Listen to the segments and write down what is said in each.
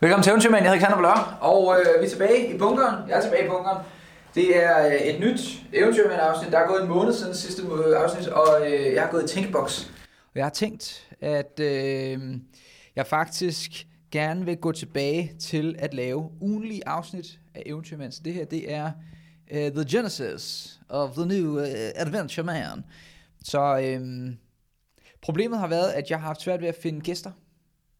Velkommen til Eventyrmand, jeg hedder Alexander Blør, og øh, vi er tilbage i bunkeren. Jeg er tilbage i bunkeren. Det er øh, et nyt Eventyrmand afsnit. Der er gået en måned siden sidste øh, afsnit, og øh, jeg har gået i tænkeboks. Og jeg har tænkt, at øh, jeg faktisk gerne vil gå tilbage til at lave ugenlige afsnit af Eventyrmand. Så det her, det er uh, The Genesis of the New uh, Adventure Man. Så øh, problemet har været, at jeg har haft svært ved at finde gæster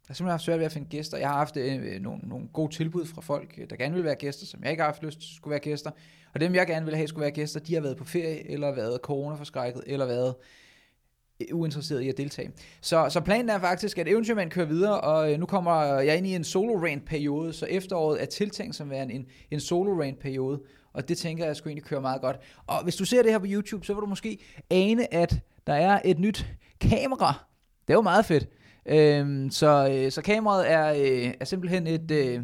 jeg har simpelthen haft svært ved at finde gæster. Jeg har haft øh, øh nogle, nogle gode tilbud fra folk, øh, der gerne vil være gæster, som jeg ikke har haft lyst til skulle være gæster. Og dem, jeg gerne ville have skulle være gæster, de har været på ferie, eller været coronaforskrækket, eller været øh, uinteresseret i at deltage. Så, så planen er faktisk, at Eventyrmand kører videre, og nu kommer jeg ind i en solo rant periode, så efteråret er tiltænkt som være en, en solo rant periode, og det tænker jeg, jeg skulle egentlig køre meget godt. Og hvis du ser det her på YouTube, så vil du måske ane, at der er et nyt kamera. Det er jo meget fedt. Øhm, så, øh, så kameraet er, øh, er simpelthen et, øh,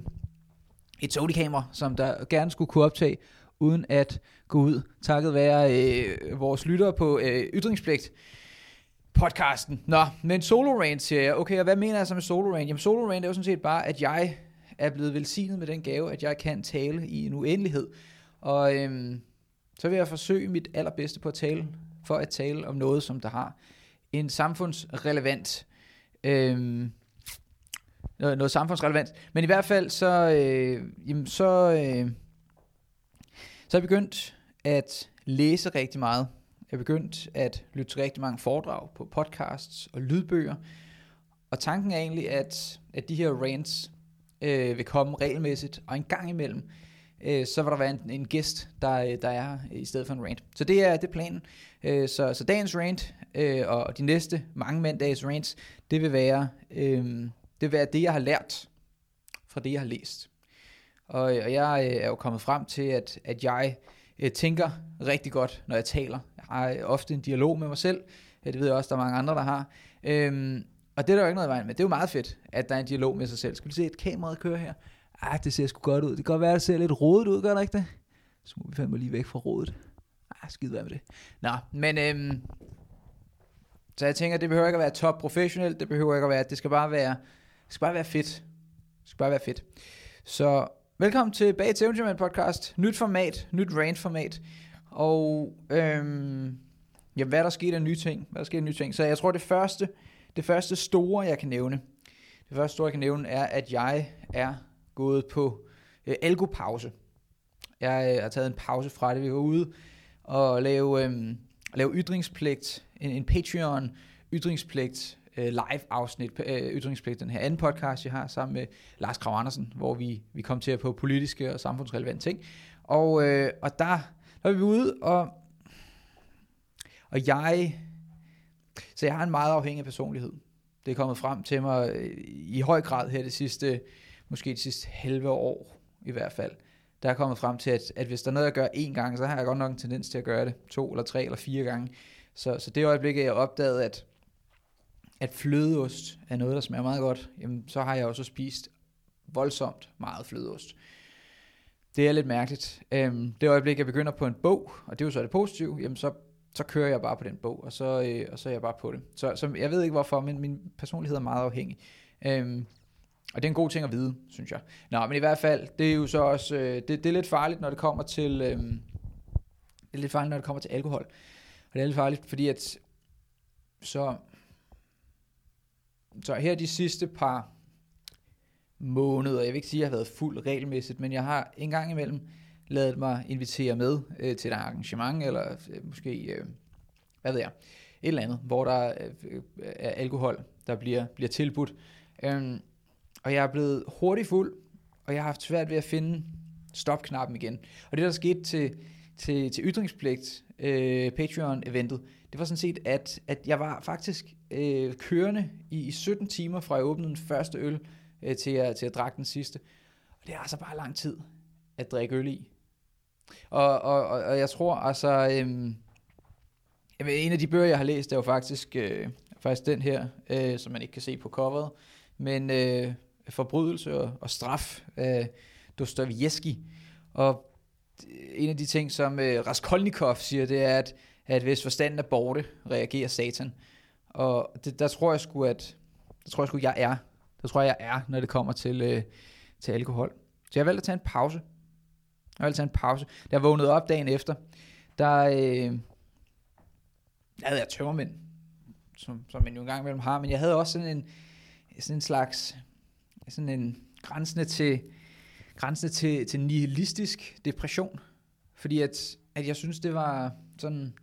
et Sony-kamera, som der gerne skulle kunne optage, uden at gå ud, takket være øh, vores lyttere på øh, Ytringspligt podcasten. Nå, men solo rant siger jeg. Okay, og hvad mener jeg så med solo rant? Jamen solo rant er jo sådan set bare, at jeg er blevet velsignet med den gave, at jeg kan tale i en uendelighed. Og øhm, så vil jeg forsøge mit allerbedste på at tale, for at tale om noget, som der har en samfundsrelevant Øhm, noget, noget samfundsrelevant. Men i hvert fald, så, øh, jamen, så, øh, så er jeg begyndt at læse rigtig meget. Jeg er begyndt at lytte til rigtig mange foredrag på podcasts og lydbøger. Og tanken er egentlig, at, at de her rants øh, vil komme regelmæssigt, og en gang imellem, øh, så vil der være en, en gæst, der, øh, der er i stedet for en rant. Så det er, det er planen. Øh, så, så dagens rant øh, og de næste mange mandags rants, det vil være øh, det vil være det, jeg har lært fra det, jeg har læst. Og, og jeg øh, er jo kommet frem til, at, at jeg øh, tænker rigtig godt, når jeg taler. Jeg har øh, ofte en dialog med mig selv. Det ved jeg også, der er mange andre, der har. Øh, og det er der jo ikke noget i vejen med. Det er jo meget fedt, at der er en dialog med sig selv. Skal vi se et kamera køre her? Ah, det ser sgu godt ud. Det kan godt være, at det ser lidt rodet ud, gør det ikke det? Så må vi fandme lige væk fra rodet. Ah, skide være med det. Nå, men øhm, så jeg tænker, det behøver ikke at være top professionelt, det behøver ikke at være, det skal bare være, det skal bare være fedt. Det skal bare være fedt. Så velkommen tilbage til Eventyrman Podcast. Nyt format, nyt rant format. Og øhm, ja, hvad der skete af nye ting. Hvad der skete af nye ting. Så jeg tror, det første, det første store, jeg kan nævne, det første store, jeg kan nævne, er, at jeg er gået på øh, algopause. Jeg øh, har taget en pause fra det. Vi var ude og lave, øh, lave ytringspligt, en, en Patreon ytringspligt øh, live afsnit, øh, ytringspligt, den her anden podcast, jeg har sammen med Lars Krav Andersen, hvor vi, vi kom til at på politiske og samfundsrelevante ting. Og, øh, og der, der er vi ude, og, og jeg, så jeg har en meget afhængig personlighed. Det er kommet frem til mig øh, i høj grad her det sidste, måske det sidste halve år i hvert fald der er kommet frem til, at, at hvis der er noget, jeg gør én gang, så har jeg godt nok en tendens til at gøre det to eller tre eller fire gange. Så, så det øjeblik, jeg opdagede, at, at flødeost er noget, der smager meget godt, jamen, så har jeg også spist voldsomt meget flødeost. Det er lidt mærkeligt. Øhm, det øjeblik, jeg begynder på en bog, og det er jo så det positive, jamen så, så kører jeg bare på den bog, og så, øh, og så er jeg bare på det. Så, så jeg ved ikke hvorfor, men min personlighed er meget afhængig. Øhm, og det er en god ting at vide, synes jeg. Nå, men i hvert fald, det er jo så også, øh, det, det er lidt farligt, når det kommer til, øh, det er lidt farligt, når det kommer til alkohol. Og det er lidt farligt, fordi at, så, så her de sidste par måneder, jeg vil ikke sige, at jeg har været fuld regelmæssigt, men jeg har en gang imellem lavet mig invitere med øh, til et arrangement, eller øh, måske, øh, hvad ved jeg, et eller andet, hvor der øh, øh er alkohol, der bliver, bliver tilbudt. Øh, og jeg er blevet hurtigt fuld, og jeg har haft svært ved at finde stopknappen igen. Og det, der skete til, til, til ytringspligt, øh, Patreon-eventet, det var sådan set, at, at jeg var faktisk øh, kørende i, i 17 timer fra jeg åbnede den første øl, øh, til, jeg, til jeg drak den sidste. Og det er altså bare lang tid at drikke øl i. Og, og, og, og jeg tror altså, øh, en af de bøger, jeg har læst, er jo faktisk, øh, faktisk den her, øh, som man ikke kan se på coveret, men øh, forbrydelse og, og straf af Dostoyevsky. Og en af de ting, som øh, Raskolnikov siger, det er, at, at hvis forstanden er borte, reagerer satan. Og det, der tror jeg sgu, at der tror jeg sgu, jeg er. Der tror jeg, jeg er, når det kommer til, øh, til alkohol. Så jeg valgte at tage en pause. Jeg valgte at tage en pause. Da jeg vågnede op dagen efter, der, øh, der havde jeg tømmermænd, som, som man jo engang imellem har, men jeg havde også sådan en, sådan en slags, sådan en grænsende til, grænsende til, til nihilistisk depression. Fordi at, at jeg synes, det var sådan...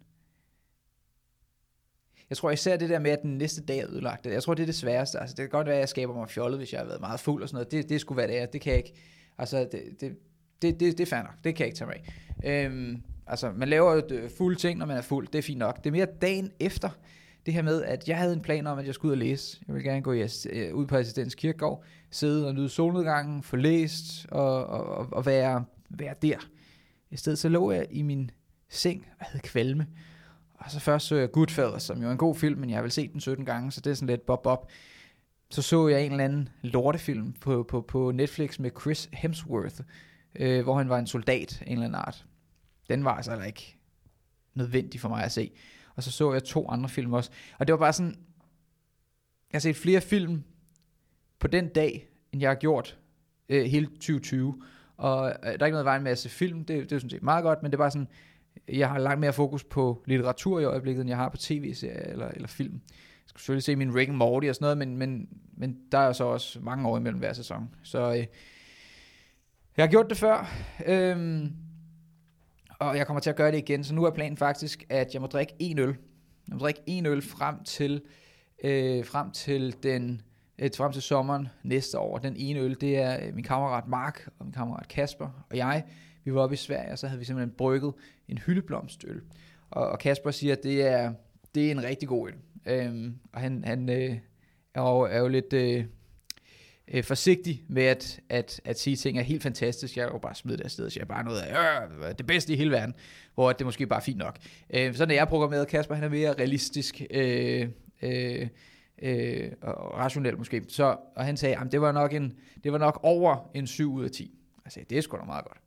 Jeg tror især det der med, at den næste dag er ødelagt. Jeg tror, det er det sværeste. Altså, det kan godt være, at jeg skaber mig fjollet, hvis jeg har været meget fuld og sådan noget. Det, det skulle være det er. Det kan jeg ikke. Altså, det, det, det, det, det er fair nok. Det kan jeg ikke tage mig af. Øhm, altså, man laver jo øh, fulde ting, når man er fuld. Det er fint nok. Det er mere dagen efter, det her med, at jeg havde en plan om, at jeg skulle ud og læse. Jeg ville gerne gå i, øh, ud på Assistens Kirkegård, sidde og nyde solnedgangen, få læst og, og, og være, være der. I stedet så lå jeg i min seng og havde kvalme. Og så først så jeg Goodfellas, som jo er en god film, men jeg har vel set den 17 gange, så det er sådan lidt bob-bob. Så så jeg en eller anden lortefilm på, på, på Netflix med Chris Hemsworth, øh, hvor han var en soldat af en eller anden art. Den var altså ikke nødvendig for mig at se. Og så så jeg to andre film også. Og det var bare sådan, jeg har set flere film på den dag, end jeg har gjort øh, hele 2020. Og øh, der er ikke noget vej med at se film, det, det er sådan set meget godt, men det er bare sådan, jeg har langt mere fokus på litteratur i øjeblikket, end jeg har på tv-serier eller, eller film. Jeg skal selvfølgelig se min Rick and Morty og sådan noget, men, men, men der er så også mange år imellem hver sæson. Så øh, jeg har gjort det før, Øh, og jeg kommer til at gøre det igen. Så nu er planen faktisk, at jeg må drikke en øl. Jeg må drikke en øl frem til, øh, frem til den øh, frem til sommeren næste år. Den ene øl, det er øh, min kammerat Mark og min kammerat Kasper og jeg. Vi var oppe i Sverige, og så havde vi simpelthen brygget en hyldeblomstøl. Og, og Kasper siger, at det er, det er en rigtig god øl. Øhm, og han, han øh, er, jo, er jo lidt øh, øh, forsigtig med at, at, at sige ting er helt fantastisk. Jeg er jo bare smidt det afsted jeg er bare noget af øh, øh, det bedste i hele verden, hvor det måske bare er fint nok. Øh, sådan er jeg programmeret. Kasper han er mere realistisk. Øh, øh, øh, og rationel måske. Så, og han sagde, at det var nok en, det var nok over en 7 ud af 10. Jeg sagde, det er sgu da meget godt.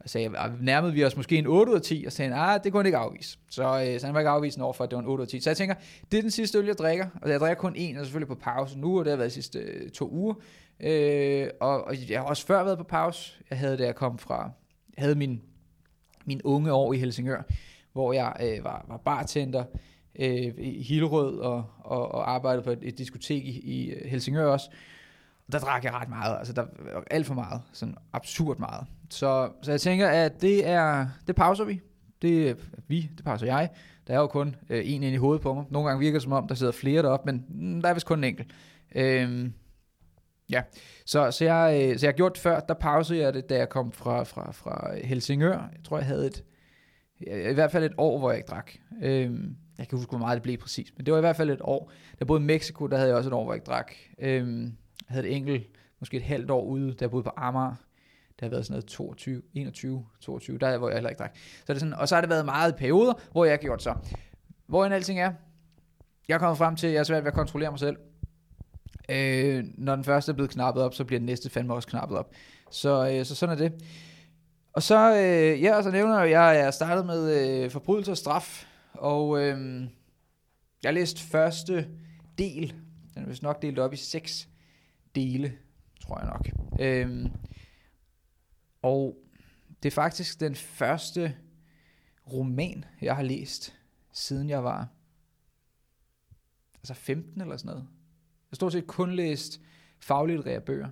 Og sagde, ah, nærmede vi os måske en 8 ud af 10, og sagde, ah, det kunne han ikke afvise. Så, øh, så han var ikke afvisen over for, at det var en 8 ud af 10. Så jeg tænker, det er den sidste øl, jeg drikker, og jeg drikker kun en, og selvfølgelig på pause nu, og det har været de sidste øh, to uger. Øh, og, og, jeg har også før været på pause. Jeg havde, da jeg kom fra, jeg havde min, min unge år i Helsingør, hvor jeg øh, var, var bartender, øh, i Hillerød og, og, og arbejdede på et, et diskotek i, i øh, Helsingør også der drak jeg ret meget, altså der var alt for meget, sådan absurd meget. Så, så jeg tænker, at det er, det pauser vi. Det vi, det pauser jeg. Der er jo kun øh, en ind i hovedet på mig. Nogle gange virker det som om, der sidder flere deroppe, men mm, der er vist kun en enkelt. Øhm, ja, så, så, jeg, øh, så jeg har gjort det før, der pausede jeg det, da jeg kom fra, fra, fra Helsingør. Jeg tror, jeg havde et, i hvert fald et år, hvor jeg ikke drak. Øhm, jeg kan huske, hvor meget det blev præcis, men det var i hvert fald et år. Der boede i Mexico, der havde jeg også et år, hvor jeg ikke drak. Øhm, jeg havde et enkelt, måske et halvt år ude, da jeg boede på Amager. Det har været sådan noget 22, 21, 22, der hvor jeg heller ikke drak. Så det er sådan, og så har det været meget perioder, hvor jeg har gjort så. Hvor en alting er, jeg er kommet frem til, at jeg er svært ved at kontrollere mig selv. Øh, når den første er blevet knappet op, så bliver den næste fandme også knappet op. Så, øh, så sådan er det. Og så, øh, ja, så nævner jeg, at jeg er startet med øh, forbrydelse og straf og øh, jeg læste første del. Den er vist nok delt op i seks dele, tror jeg nok. Øhm, og det er faktisk den første roman, jeg har læst, siden jeg var altså 15 eller sådan noget. Jeg har stort set kun læst faglitterære bøger,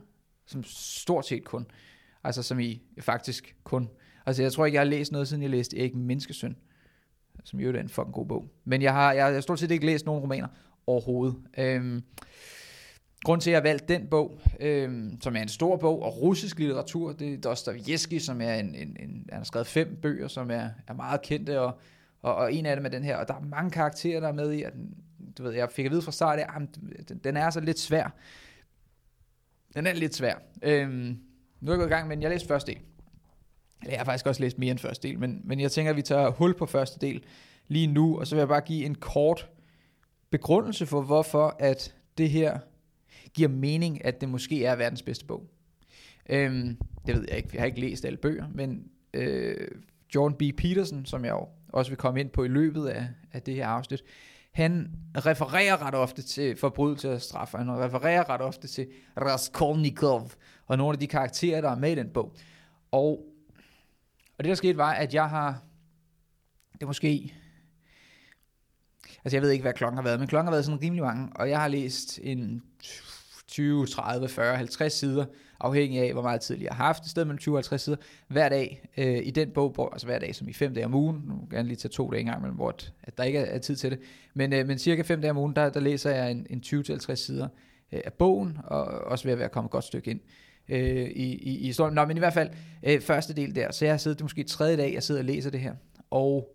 som stort set kun, altså som i faktisk kun. Altså jeg tror ikke, jeg har læst noget, siden jeg læste Erik Menneskesøn som jo er en fucking god bog. Men jeg har, jeg har stort set ikke læst nogen romaner overhovedet. Øhm, Grunden til, at jeg har valgt den bog, øh, som er en stor bog, og russisk litteratur, det er Dostoyevsky, som er en, en, en, han har skrevet fem bøger, som er, er meget kendte, og, og, og en af dem er den her, og der er mange karakterer, der er med i, at du ved, jeg fik at vide fra start, at den, den er altså lidt svær. Den er lidt svær. Øh, nu er jeg gået i gang men jeg læste første del. Eller Jeg har faktisk også læst mere end første del, men, men jeg tænker, at vi tager hul på første del lige nu, og så vil jeg bare give en kort begrundelse for, hvorfor at det her giver mening, at det måske er verdens bedste bog. Øhm, det ved jeg ikke, jeg har ikke læst alle bøger, men øh, John B. Peterson, som jeg også vil komme ind på i løbet af, af det her afsnit, han refererer ret ofte til forbrydelse og straf, han refererer ret ofte til Raskolnikov, og nogle af de karakterer, der er med i den bog. Og, og det, der skete, var, at jeg har, det er måske, altså jeg ved ikke, hvad klokken har været, men klokken har været sådan rimelig mange, og jeg har læst en 20, 30, 40, 50 sider, afhængig af, hvor meget tid jeg har haft, i stedet mellem 20 og 50 sider, hver dag øh, i den bog, hvor, altså hver dag, som i fem dage om ugen, nu kan jeg lige tage to dage engang, men hvor at der ikke er, er tid til det, men, øh, men cirka fem dage om ugen, der, der læser jeg en, en 20-50 sider øh, af bogen, og også ved at være kommet et godt stykke ind øh, i, i, i historien. Nå, men i hvert fald, øh, første del der, så jeg har siddet, det er måske tredje dag, jeg sidder og læser det her, og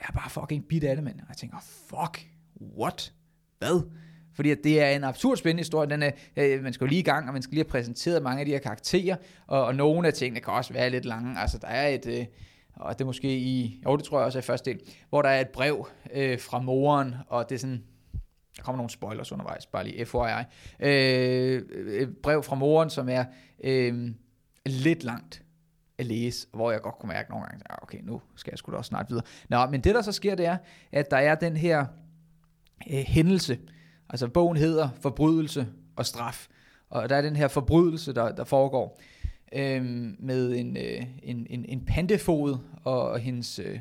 jeg er bare fucking bit af det, mand. Og jeg tænker, fuck, what? Hvad? Fordi at det er en absurd spændende historie. Den er, øh, man skal jo lige i gang, og man skal lige have præsenteret mange af de her karakterer, og, og nogle af tingene kan også være lidt lange. Altså, der er et... Øh, og det er måske i, jo det tror jeg også er i første del, hvor der er et brev øh, fra moren, og det er sådan, der kommer nogle spoilers undervejs, bare lige FYI. Øh, et brev fra moren, som er øh, lidt langt at læse, hvor jeg godt kunne mærke nogle gange, ah, okay, nu skal jeg sgu da også snart videre. Nå, men det der så sker, det er, at der er den her øh, hændelse, Altså bogen hedder Forbrydelse og straf. Og der er den her forbrydelse, der, der foregår øh, med en, øh, en, en, en pandefod og, og hendes... Øh,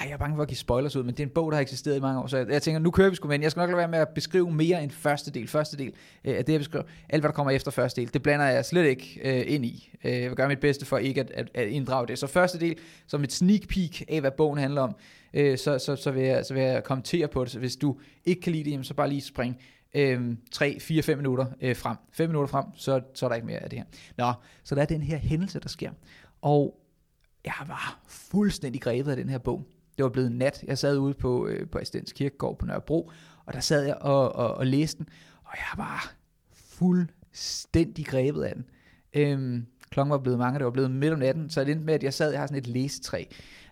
ej, jeg er bange for at give spoilers ud, men det er en bog, der har eksisteret i mange år, så jeg, jeg tænker, nu kører vi sgu med Jeg skal nok lade være med at beskrive mere end første del. Første del øh, af det, jeg beskriver. Alt, hvad der kommer efter første del, det blander jeg slet ikke øh, ind i. Øh, jeg vil gøre mit bedste for ikke at, at, at inddrage det. Så første del, som et sneak peek af, hvad bogen handler om, øh, så, så, så, vil jeg, så vil jeg kommentere på det. Så hvis du ikke kan lide det, jamen, så bare lige spring øh, 3, 4, 5 minutter øh, frem. 5 minutter frem, så, så er der ikke mere af det her. Nå, så der er den her hændelse, der sker. Og jeg var fuldstændig grebet af den her bog. Det var blevet nat. Jeg sad ude på, øh, på Assistens Kirkegård på Nørrebro, og der sad jeg og, og, og læste den, og jeg var fuldstændig grebet af den. Øhm, klokken var blevet mange, det var blevet midt om natten, så det endte med, at jeg sad, jeg har sådan et læsetræ,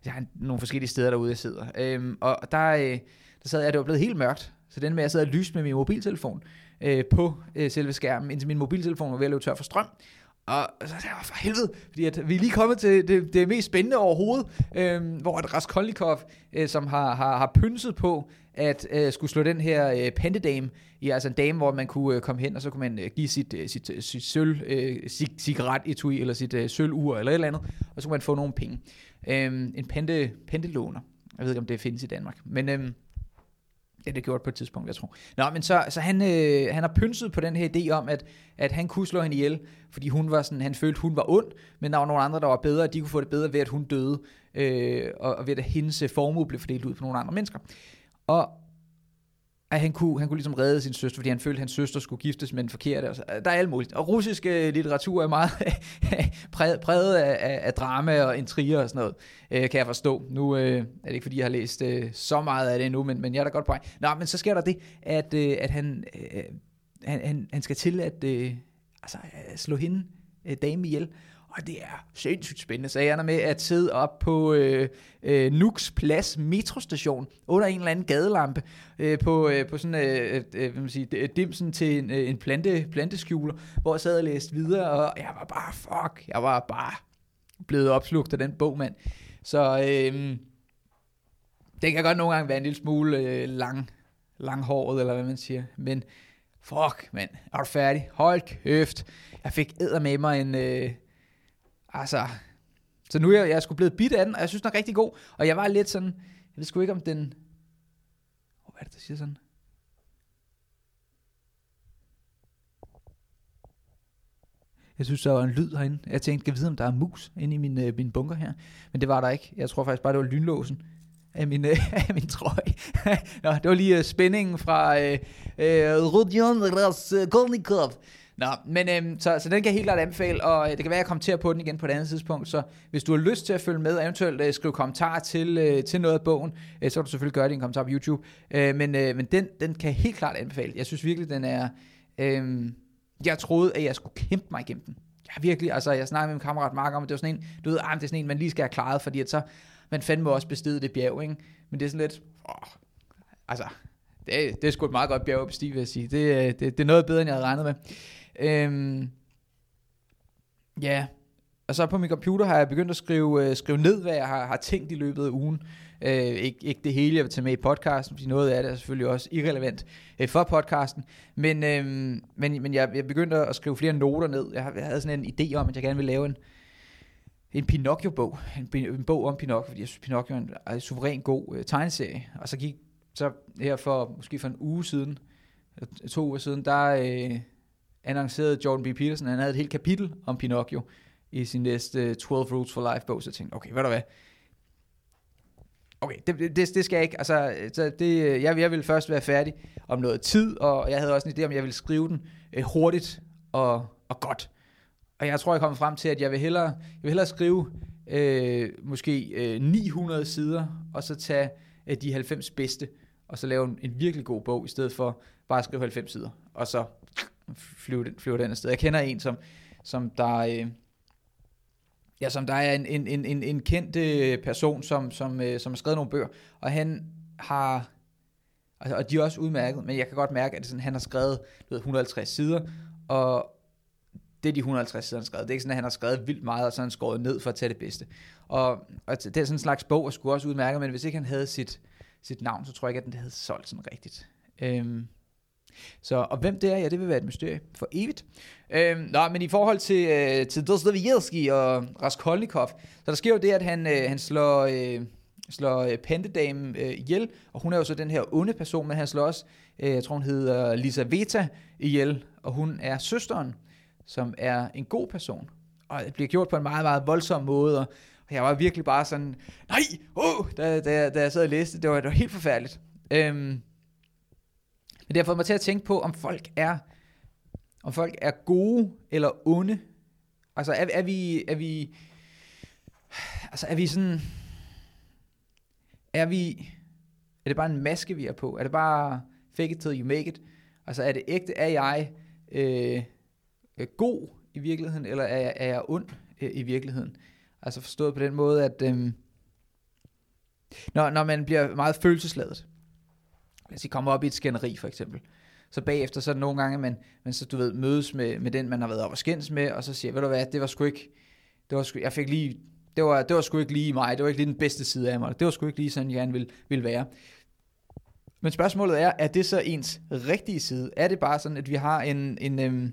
jeg har nogle forskellige steder derude, jeg sidder. Øhm, og der, øh, der sad jeg, det var blevet helt mørkt, så den med, at jeg sad og lyste med min mobiltelefon øh, på øh, selve skærmen, indtil min mobiltelefon var ved at løbe tør for strøm. Og så sagde jeg, for helvede, fordi at vi er lige kommet til det, det mest spændende overhovedet, øh, hvor at Raskolnikov, øh, som har, har, har pynset på at øh, skulle slå den her øh, pentedame, i altså en dame, hvor man kunne øh, komme hen, og så kunne man øh, give sit, øh, sit, øh, sit sølv, øh, cigaret etui, eller sit øh, sølvur, eller et eller andet, og så kunne man få nogle penge. Øh, en pente, pentelåner. Jeg ved ikke, om det findes i Danmark. Men øh, det er det gjort på et tidspunkt, jeg tror. Nå, men så, så han, øh, han har pynset på den her idé om, at, at han kunne slå hende ihjel, fordi hun var sådan, han følte, hun var ond, men der var nogle andre, der var bedre, og de kunne få det bedre ved, at hun døde, øh, og, og ved, at hendes formue blev fordelt ud på nogle andre mennesker. Og at han kunne, han kunne ligesom redde sin søster, fordi han følte, at hans søster skulle giftes med en forkerte. Og så, øh, der er alt muligt. Og russisk øh, litteratur er meget præget af, af, af drama og intriger og sådan noget, øh, kan jeg forstå. Nu øh, er det ikke, fordi jeg har læst øh, så meget af det endnu, men, men jeg er da godt på vej. Nå, men så sker der det, at, øh, at han, øh, han, han, han skal til at øh, altså, øh, slå hende, øh, dame ihjel. Og det er sindssygt spændende. Så jeg ender med at sidde op på øh, øh, Nux Plads metrostation under en eller anden gadelampe øh, på, øh, på sådan øh, øh, øh hvad man siger, dimsen til en, øh, en plante, planteskjuler, hvor jeg sad og læste videre, og jeg var bare, fuck, jeg var bare blevet opslugt af den bog, mand. Så øh, det kan godt nogle gange være en lille smule øh, lang, langhåret, eller hvad man siger, men fuck, mand, er du færdig? Hold kæft. Jeg fik æder med mig en... Øh, Altså, så nu er jeg, jeg er sgu blevet bit af den, og jeg synes, den er rigtig god. Og jeg var lidt sådan, jeg ved sgu ikke, om den... Oh, hvad er det, der siger sådan? Jeg synes, der var en lyd herinde. Jeg tænkte, kan vide, om der er mus inde i min, øh, min bunker her. Men det var der ikke. Jeg tror faktisk bare, det var lynlåsen af min, øh, af min trøje. Nå, det var lige øh, spændingen fra øh, øh, Rodion Raskolnikov. Nå, men øhm, så, så den kan jeg helt klart anbefale, og øh, det kan være, at jeg kommer til at på den igen på et andet tidspunkt, så hvis du har lyst til at følge med, eventuelt øh, skrive kommentarer til, øh, til noget af bogen, øh, så kan du selvfølgelig gøre det i en kommentar på YouTube, øh, men, øh, men den, den kan jeg helt klart anbefale. Jeg synes virkelig, den er... Øh, jeg troede, at jeg skulle kæmpe mig igennem den. Jeg virkelig, altså jeg snakkede med min kammerat Mark om, at det var sådan en, du ved, ah, det er sådan en, man lige skal have klaret, fordi at så, man fandme også bestedet det bjerg, ikke? Men det er sådan lidt, åh, altså, det, det er sgu et meget godt bjerg at bestige, vil jeg sige. Det, øh, det, det er noget bedre, end jeg havde regnet med. Øhm, ja, og så på min computer har jeg begyndt at skrive, øh, skrive ned, hvad jeg har, har tænkt i løbet af ugen. Øh, ikke, ikke det hele, jeg vil tage med i podcasten, fordi noget af det er selvfølgelig også irrelevant øh, for podcasten. Men, øh, men, men jeg, jeg begyndte at skrive flere noter ned. Jeg, jeg havde sådan en idé om, at jeg gerne ville lave en, en Pinocchio-bog. En, en bog om Pinocchio, fordi jeg synes, Pinocchio er en, er en suveræn god øh, tegneserie. Og så gik så her for måske for en uge siden, to uger siden, der øh, annoncerede Jordan B. Peterson, han havde et helt kapitel om Pinocchio i sin næste øh, 12 Rules for Life bog, så jeg tænkte, okay, hvad der hvad, okay, det, det, det skal jeg ikke, altså, så det, øh, jeg, jeg ville først være færdig om noget tid, og jeg havde også en idé om, jeg ville skrive den øh, hurtigt og, og godt. Og jeg tror, jeg kommer frem til, at jeg vil hellere, jeg vil hellere skrive øh, måske øh, 900 sider, og så tage øh, de 90 bedste, og så lave en, en virkelig god bog, i stedet for bare at skrive 90 sider, og så flyve den, et den sted. Jeg kender en, som, som der... Øh, Ja, som der er en, en, en, en, en kendt øh, person, som, som, øh, som har skrevet nogle bøger, og han har, altså, og de er også udmærket, men jeg kan godt mærke, at det sådan, han har skrevet du ved, 150 sider, og det er de 150 sider, han har skrevet. Det er ikke sådan, at han har skrevet vildt meget, og så har han skåret ned for at tage det bedste. Og, og det er sådan en slags bog, og skulle også udmærket, men hvis ikke han havde sit, sit navn, så tror jeg ikke, at den havde solgt sådan rigtigt. Øhm, så, og hvem det er, ja, det vil være et mysterie for evigt. Øhm, nå, men i forhold til, øh, til Dostoyevsky og Raskolnikov, så der sker jo det, at han, øh, han slår, øh, slår øh, Pentedamen øh, ihjel, og hun er jo så den her onde person, men han slår også, øh, jeg tror hun hedder Lisa Veta ihjel, og hun er søsteren, som er en god person. Og det bliver gjort på en meget, meget voldsom måde, og jeg var virkelig bare sådan, nej, oh, da, da, da jeg sad og læste, det var, det var helt forfærdeligt. Øhm, men det har fået mig til at tænke på, om folk er, om folk er gode eller onde. Altså er, er vi, er vi, altså er vi sådan, er vi, er det bare en maske, vi er på? Er det bare fake it till you make it? Altså er det ægte, er jeg øh, øh god i virkeligheden, eller er jeg, er jeg ond øh, i virkeligheden? Altså forstået på den måde, at øh, når, når man bliver meget følelsesladet, lad os sige, kommer op i et skænderi for eksempel, så bagefter så er det nogle gange, man, man så, du ved, mødes med, med den, man har været op og skændes med, og så siger, ved du hvad, det var sgu ikke, det var sgu, jeg fik lige, det var, det var sgu ikke lige mig, det var ikke lige den bedste side af mig, det var sgu ikke lige sådan, jeg gerne ville, ville være. Men spørgsmålet er, er det så ens rigtige side? Er det bare sådan, at vi har en, en øhm,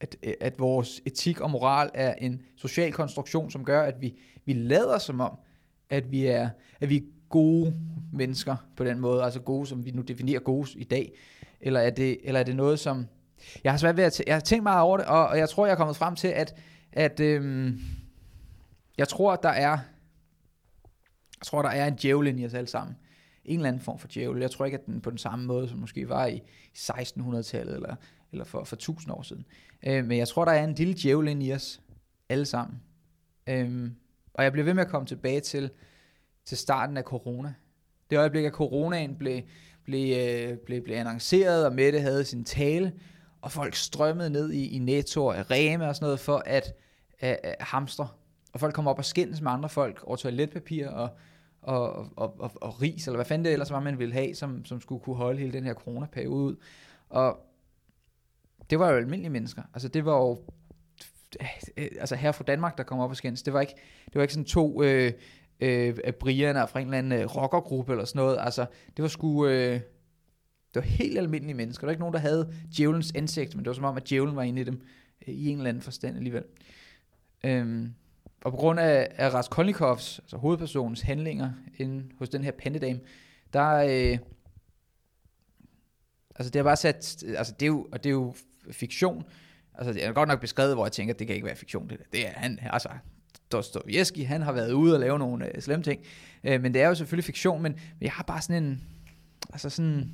at, at vores etik og moral er en social konstruktion, som gør, at vi, vi lader som om, at vi er, at vi er gode mennesker på den måde, altså gode, som vi nu definerer gode i dag, eller er det, eller er det noget, som... Jeg har svært ved at jeg har tænkt meget over det, og, og jeg tror, jeg er kommet frem til, at, at øhm, jeg tror, der er jeg tror, der er en djævel i os alle sammen. En eller anden form for djævel. Jeg tror ikke, at den på den samme måde, som måske var i 1600-tallet, eller, eller for, for 1000 år siden. Øh, men jeg tror, der er en lille djævel i os alle sammen. Øh, og jeg bliver ved med at komme tilbage til, til starten af corona. Det øjeblik, at coronaen blev, blev, øh, blev, blev annonceret, og Mette havde sin tale, og folk strømmede ned i, i Netto og Rema og sådan noget for at at, at hamstre. Og folk kom op og skændes med andre folk over toiletpapir og, og, og, og, og ris, eller hvad fanden det ellers var, man ville have, som, som skulle kunne holde hele den her coronaperiode ud. Og det var jo almindelige mennesker. Altså det var jo altså her fra Danmark, der kom op og skændes. Det var ikke, det var ikke sådan to øh, øh, Brian fra en eller anden øh, rockergruppe eller sådan noget. Altså, det var sgu... Øh, det var helt almindelige mennesker. Der var ikke nogen, der havde djævelens ansigt, men det var som om, at djævlen var inde i dem øh, i en eller anden forstand alligevel. Øhm, og på grund af, af Raskolnikovs, altså hovedpersonens handlinger inde hos den her pandedame, der øh, altså det har bare sat, altså det er jo, og det er jo fiktion, altså det er godt nok beskrevet, hvor jeg tænker, at det kan ikke være fiktion, det der. Det er han, altså Dostoyevsky, han har været ude og lave nogle øh, slemme ting. Øh, men det er jo selvfølgelig fiktion, men, jeg har bare sådan en, altså sådan,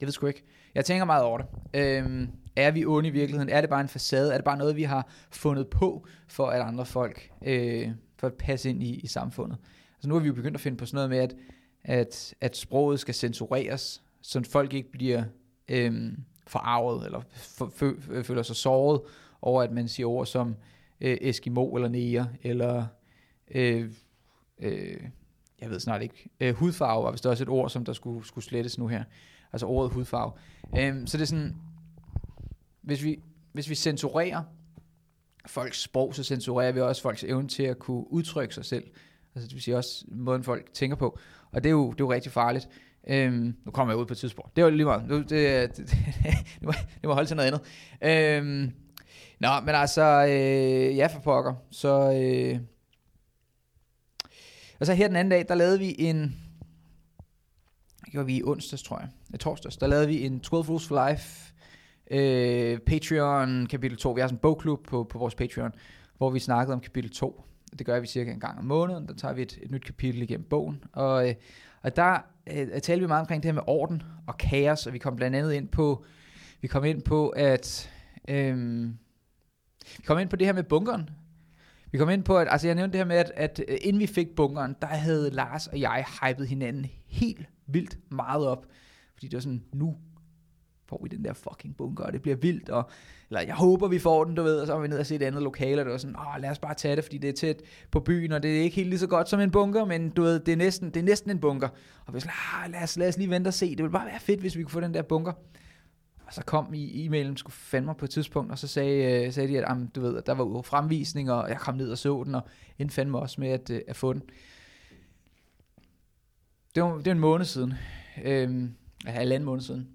jeg ved sgu ikke. Jeg tænker meget over det. Øh, er vi onde i virkeligheden? Er det bare en facade? Er det bare noget, vi har fundet på, for at andre folk, øh, for at passe ind i, i samfundet? Altså nu har vi jo begyndt at finde på sådan noget med, at, at, at sproget skal censureres, så folk ikke bliver øh, forarvet, eller føler sig såret over, at man siger ord som øh, Eskimo eller Neger, eller øh, øh, jeg ved snart ikke, øh, hudfarve var vist også et ord, som der skulle, skulle slettes nu her. Altså ordet hudfarve. Øh, så det er sådan, hvis vi, hvis vi censurerer folks sprog, så censurerer vi også folks evne til at kunne udtrykke sig selv. Altså det vil sige også måden folk tænker på. Og det er jo, det er jo rigtig farligt. Øhm, nu kommer jeg ud på et tidspunkt. Det var lige meget. Nu, det, det, det, det, må, det må holde til noget andet. Øhm, nå, men altså, øh, ja for pokker. Så, øh, og så her den anden dag, der lavede vi en, gjorde vi i onsdags, tror jeg, i torsdags, der lavede vi en 12 Rules for Life øh, Patreon kapitel 2. Vi har sådan en bogklub på, på vores Patreon, hvor vi snakkede om kapitel 2. Det gør vi cirka en gang om måneden. Der tager vi et, et nyt kapitel igennem bogen. Og, øh, og der øh, øh, talte vi meget omkring det her med orden og kaos, og vi kom blandt andet ind på, vi kom ind på, at øh, vi kom ind på det her med bunkeren. Vi kom ind på, at altså jeg nævnte det her med, at, at øh, inden vi fik bunkeren, der havde Lars og jeg hypet hinanden helt vildt meget op. Fordi det var sådan, nu får vi den der fucking bunker, og det bliver vildt, og, eller jeg håber, vi får den, du ved, og så er vi ned og se et andet lokale, og det var sådan, åh, lad os bare tage det, fordi det er tæt på byen, og det er ikke helt lige så godt som en bunker, men du ved, det er næsten, det er næsten en bunker. Og vi var sådan, ah, lad os, lad os lige vente og se, det ville bare være fedt, hvis vi kunne få den der bunker. Og så kom i e-mailen, skulle fandme på et tidspunkt, og så sagde, øh, sagde de, at am, du ved, at der var fremvisning, og jeg kom ned og så den, og endte fandme også med at, øh, at få den. Det var, det var en måned siden. Øhm, en halvanden måned siden.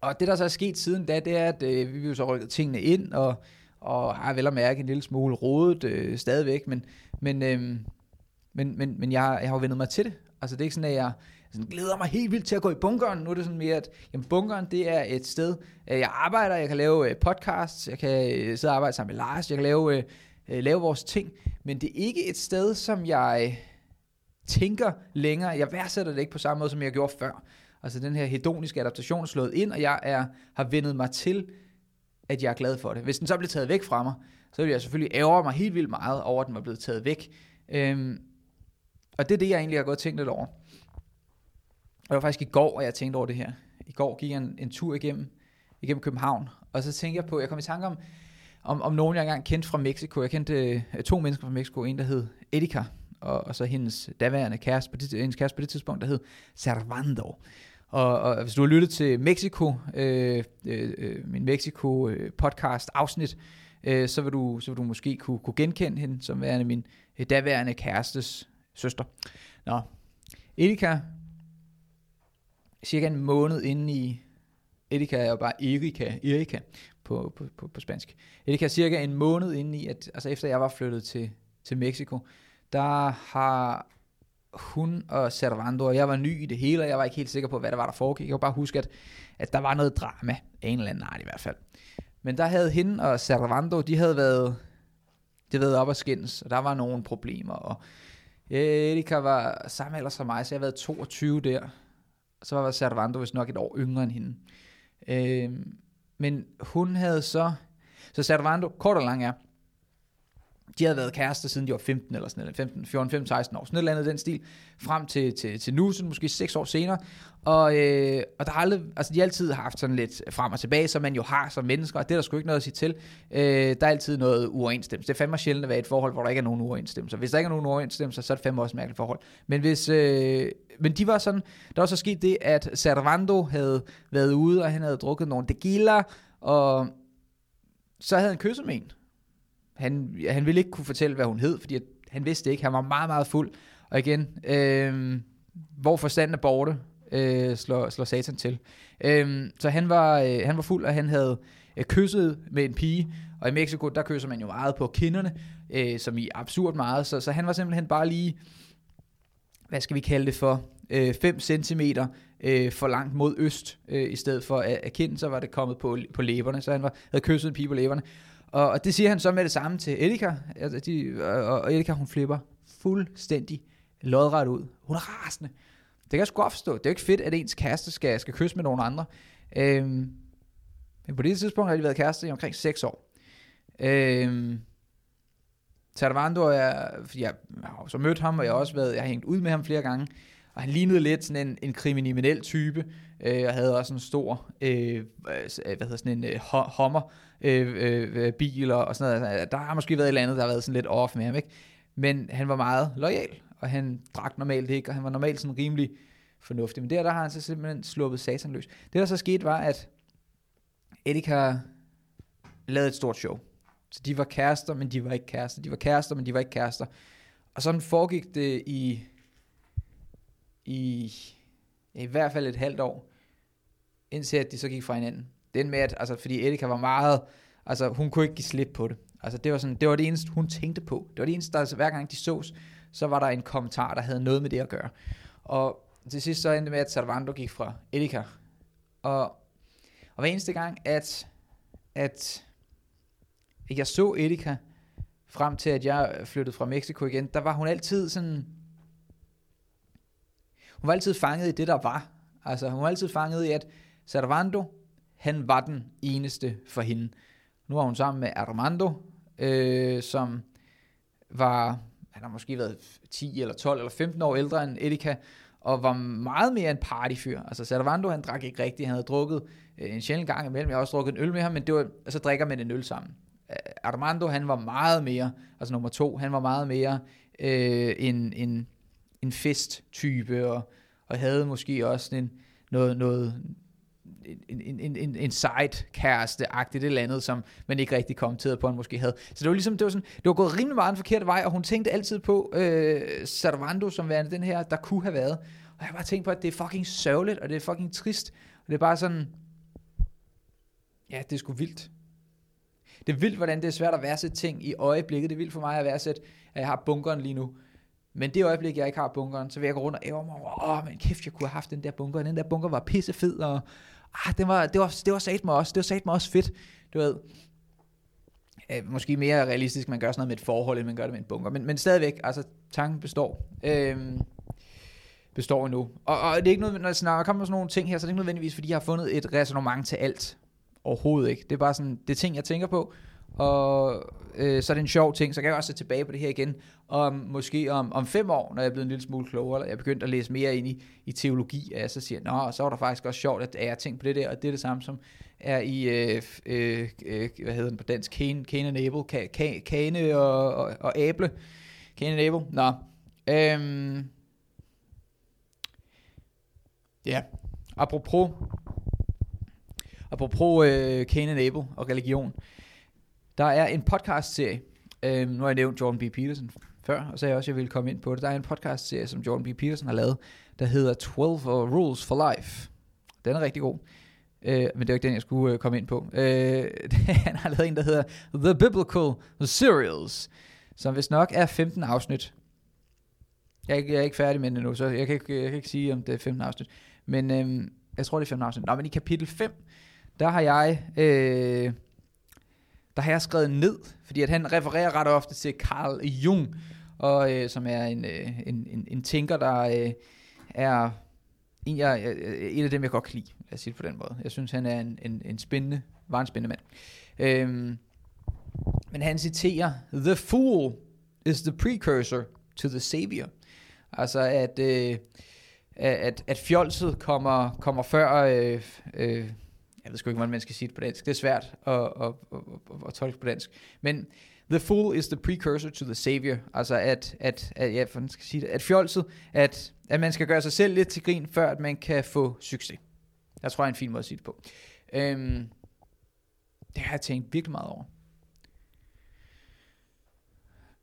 Og det, der så er sket siden da, det er, at øh, vi jo så rykket tingene ind, og, og har vel at mærke en lille smule rodet øh, stadigvæk, men, men, øh, men, men, men jeg, jeg har jo vendt mig til det. Altså det er ikke sådan, at jeg sådan, glæder mig helt vildt til at gå i bunkeren. Nu er det sådan mere, at jamen, bunkeren det er et sted, øh, jeg arbejder, jeg kan lave øh, podcasts, jeg kan øh, sidde og arbejde sammen med Lars, jeg kan lave, lave vores ting, men det er ikke et sted, som jeg tænker længere. Jeg værdsætter det ikke på samme måde, som jeg gjorde før. Altså den her hedoniske adaptation er slået ind, og jeg er, har vendet mig til, at jeg er glad for det. Hvis den så bliver taget væk fra mig, så vil jeg selvfølgelig ærge mig helt vildt meget over, at den var blevet taget væk. Øhm, og det er det, jeg egentlig har gået og tænkt lidt over. Og det var faktisk i går, at jeg tænkte over det her. I går gik jeg en, en tur igennem, igennem København, og så tænkte jeg på, jeg kom i tanke om, om, om nogen, jeg engang kendte fra Mexico. Jeg kendte øh, to mennesker fra Mexico. En, der hed Edika, og, og så hendes daværende kæreste på det, hendes kæreste på det tidspunkt, der hed Servando. Og, og hvis du har lyttet til Mexico, øh, øh, øh, min Mexico øh, podcast afsnit, øh, så, vil du, så vil du måske kunne, kunne genkende hende som værende min øh, daværende kærestes søster. Nå, Erika, cirka en måned inde i, Erika er jo bare Erika, Erika på, på, på, på spansk. Erika cirka en måned inde i, at altså efter jeg var flyttet til, til Mexico, der har hun og Servando, og jeg var ny i det hele, og jeg var ikke helt sikker på, hvad der var, der foregik. Jeg kan bare huske, at, at der var noget drama, en eller anden art i hvert fald. Men der havde hende og Servando, de havde været, det været op og skændes, og der var nogle problemer, og øh, Erika var samme alder som mig, så jeg havde været 22 der. Så var Servando vist nok et år yngre end hende. Øh, men hun havde så, så Servando, kort og lang er, de havde været kærester siden de var 15 eller sådan noget, 15, 14, 15, 16 år, sådan et eller andet den stil, frem til, til, til nu, så måske 6 år senere. Og, øh, og der har aldrig, altså de har altid haft sådan lidt frem og tilbage, som man jo har som mennesker, og det er der sgu ikke noget at sige til. Øh, der er altid noget uoverensstemmelse. Det er fandme sjældent at være i et forhold, hvor der ikke er nogen uoverensstemmelse. Hvis der ikke er nogen uoverensstemmelse, så er det fandme også et mærkeligt forhold. Men hvis, øh, men de var sådan, der var så sket det, at Servando havde været ude, og han havde drukket nogle tequila, og så havde han kysset med en han, han ville ikke kunne fortælle, hvad hun hed, fordi han vidste ikke. Han var meget, meget fuld. Og igen, øh, hvor forstanden er borte, øh, slår, slår satan til. Øh, så han var, øh, han var fuld, og han havde øh, kysset med en pige. Og i Mexico, der kysser man jo meget på kinderne, øh, som i absurd meget. Så, så han var simpelthen bare lige, hvad skal vi kalde det for, 5 øh, cm øh, for langt mod øst, øh, i stedet for at, at kinden, så var det kommet på, på læberne. Så han var, havde kysset en pige på læberne. Og, og det siger han så med det samme til Erika. Altså, de, og, og Erika, hun flipper fuldstændig lodret ud. Hun er rasende. Det kan jeg sgu godt forstå. Det er jo ikke fedt, at ens kæreste skal, skal kysse med nogen andre. Øhm, men på det tidspunkt har de været kærester i omkring 6 år. Øhm, Servando, jeg, jeg har så mødt ham, og jeg har også været, jeg har hængt ud med ham flere gange, og han lignede lidt sådan en, en kriminel type, øh, og havde også en stor, øh, hvad hedder sådan en øh, hommer, Øh, øh, øh, biler og sådan noget. Altså, der har måske været et eller andet, der har været sådan lidt off med ham, ikke? Men han var meget lojal, og han drak normalt ikke, og han var normalt sådan rimelig fornuftig. Men der, der har han så simpelthen sluppet satan løs. Det, der så skete, var, at Eddie har lavet et stort show. Så de var kærester, men de var ikke kærester. De var kærester, men de var ikke kærester. Og sådan foregik det i, i, i hvert fald et halvt år, indtil at de så gik fra hinanden. Den med, at, altså, fordi Erika var meget, altså hun kunne ikke give slip på det. Altså det var, sådan, det var det eneste, hun tænkte på. Det var det eneste, der altså, hver gang de sås, så var der en kommentar, der havde noget med det at gøre. Og til sidst så endte med, at Salvando gik fra Erika. Og, og hver eneste gang, at, at jeg så Erika, frem til at jeg flyttede fra Mexico igen, der var hun altid sådan, hun var altid fanget i det, der var. Altså hun var altid fanget i, at Servando, han var den eneste for hende. Nu har hun sammen med Armando, øh, som var, han har måske været 10 eller 12 eller 15 år ældre end Erika, og var meget mere en partyfyr. Altså Servando, han drak ikke rigtigt, han havde drukket øh, en sjældent gang imellem, jeg har også drukket en øl med ham, men det var, så drikker man en øl sammen. Øh, Armando, han var meget mere, altså nummer to, han var meget mere øh, en, en, en festtype, og, og havde måske også en, noget, noget, en, en, en, en side-kæreste-agtigt eller andet, som man ikke rigtig kommenterede på, han måske havde. Så det var ligesom, det var, sådan, det var gået rimelig meget en forkert vej, og hun tænkte altid på øh, Servando som værende den her, der kunne have været. Og jeg har bare tænkt på, at det er fucking sørgeligt, og det er fucking trist. Og det er bare sådan, ja, det er sgu vildt. Det er vildt, hvordan det er svært at værdsætte ting i øjeblikket. Det er vildt for mig at værdsætte, at jeg har bunkeren lige nu. Men det øjeblik, jeg ikke har bunkeren, så vil jeg gå rundt og ære mig over, åh, men kæft, jeg kunne have haft den der bunker. Den der bunker var pisse fed, og ah, det var, det var, det var sat mig også, det var sat mig også fedt. Du ved, øh, måske mere realistisk, man gør sådan noget med et forhold, end man gør det med en bunker. Men, men stadigvæk, altså, tanken består. Øh, består endnu. Og, og det er ikke noget, når jeg snakker, kommer sådan nogle ting her, så er det ikke nødvendigvis, fordi jeg har fundet et resonemang til alt. Overhovedet ikke. Det er bare sådan, det er ting, jeg tænker på, og øh, så er det en sjov ting, så kan jeg også se tilbage på det her igen, om måske om, om fem år, når jeg er blevet en lille smule klogere, eller jeg er begyndt at læse mere ind i, i teologi, at jeg så siger, nå, så var der faktisk også sjovt, at jeg tænkte på det der, og det er det samme som er i, øh, øh, øh, hvad hedder den på dansk, Kane, Kane and Abel, Ka, Ka, Kane og, og, og Able, Kane and Abel, nå, øhm, ja, apropos, apropos øh, Kane and Abel og religion, der er en podcast-serie, Øh, nu har jeg nævnt Jordan B. Peterson før, og så jeg også, at jeg ville komme ind på det. Der er en podcast-serie, som Jordan B. Peterson har lavet, der hedder 12 uh, Rules for Life. Den er rigtig god. Øh, men det er ikke den, jeg skulle øh, komme ind på. Øh, han har lavet en, der hedder The Biblical Serials, som hvis nok er 15 afsnit. Jeg er, ikke, jeg er ikke færdig med den endnu, så jeg kan ikke, jeg kan ikke sige, om det er 15 afsnit. Men øh, jeg tror, det er 15 afsnit. Nå, men i kapitel 5, der har jeg... Øh, der har jeg skrevet ned, fordi at han refererer ret ofte til Carl Jung, og, øh, som er en, øh, en, en, en tænker, der øh, er en, jeg, øh, en af dem, jeg godt kan lide, lad os sige det på den måde. Jeg synes, han er en, en, en spændende, var en spændende mand. Øhm, men han citerer, The fool is the precursor to the savior. Altså, at, øh, at, at fjolset kommer, kommer før... Øh, øh, jeg ved sgu ikke, hvordan man skal sige det på dansk. Det er svært at, at, at, at, at tolke på dansk. Men the fool is the precursor to the savior. Altså at, at, at ja, for skal sige det, at fjolset, at, at man skal gøre sig selv lidt til grin, før at man kan få succes. Jeg tror, jeg er en fin måde at sige det på. Øhm, det har jeg tænkt virkelig meget over.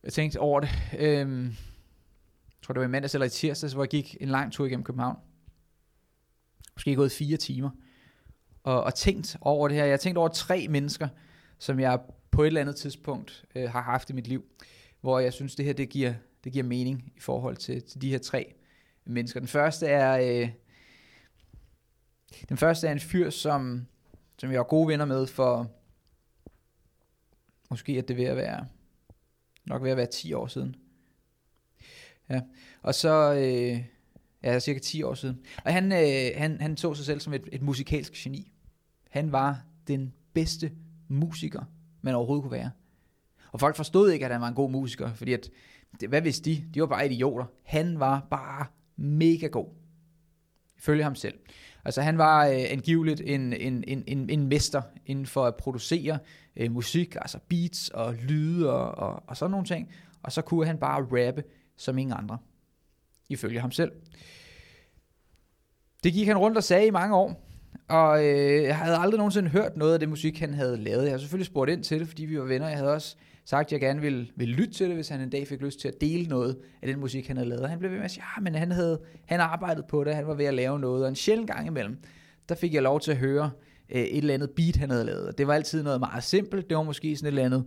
Jeg tænkte over det. Øhm, jeg tror, det var i mandags eller i tirsdags, hvor jeg gik en lang tur igennem København. Måske gået fire timer og, og tænkt over det her. Jeg har tænkt over tre mennesker, som jeg på et eller andet tidspunkt øh, har haft i mit liv, hvor jeg synes, det her det giver, det giver mening i forhold til, til de her tre mennesker. Den første er øh, den første er en fyr, som, som jeg er gode venner med for måske at det ved at være nok ved at være 10 år siden. Ja. Og så øh, ja, cirka 10 år siden. Og han, øh, han, han så sig selv som et, et musikalsk geni. Han var den bedste musiker, man overhovedet kunne være. Og folk forstod ikke, at han var en god musiker, fordi at, hvad vidste de? De var bare idioter. Han var bare mega god. Følge ham selv. Altså han var øh, angiveligt en, en, en, en, en mester inden for at producere øh, musik, altså beats og lyde og, og, og sådan nogle ting. Og så kunne han bare rappe som ingen andre. Ifølge ham selv. Det gik han rundt og sagde i mange år og øh, jeg havde aldrig nogensinde hørt noget af det musik, han havde lavet. Jeg har selvfølgelig spurgt ind til det, fordi vi var venner. Jeg havde også sagt, at jeg gerne ville, ville lytte til det, hvis han en dag fik lyst til at dele noget af den musik, han havde lavet. Han blev ved med at sige, ja, men han havde han arbejdet på det, han var ved at lave noget, og en sjældent gang imellem, der fik jeg lov til at høre øh, et eller andet beat, han havde lavet. Det var altid noget meget simpelt, det var måske sådan et eller andet,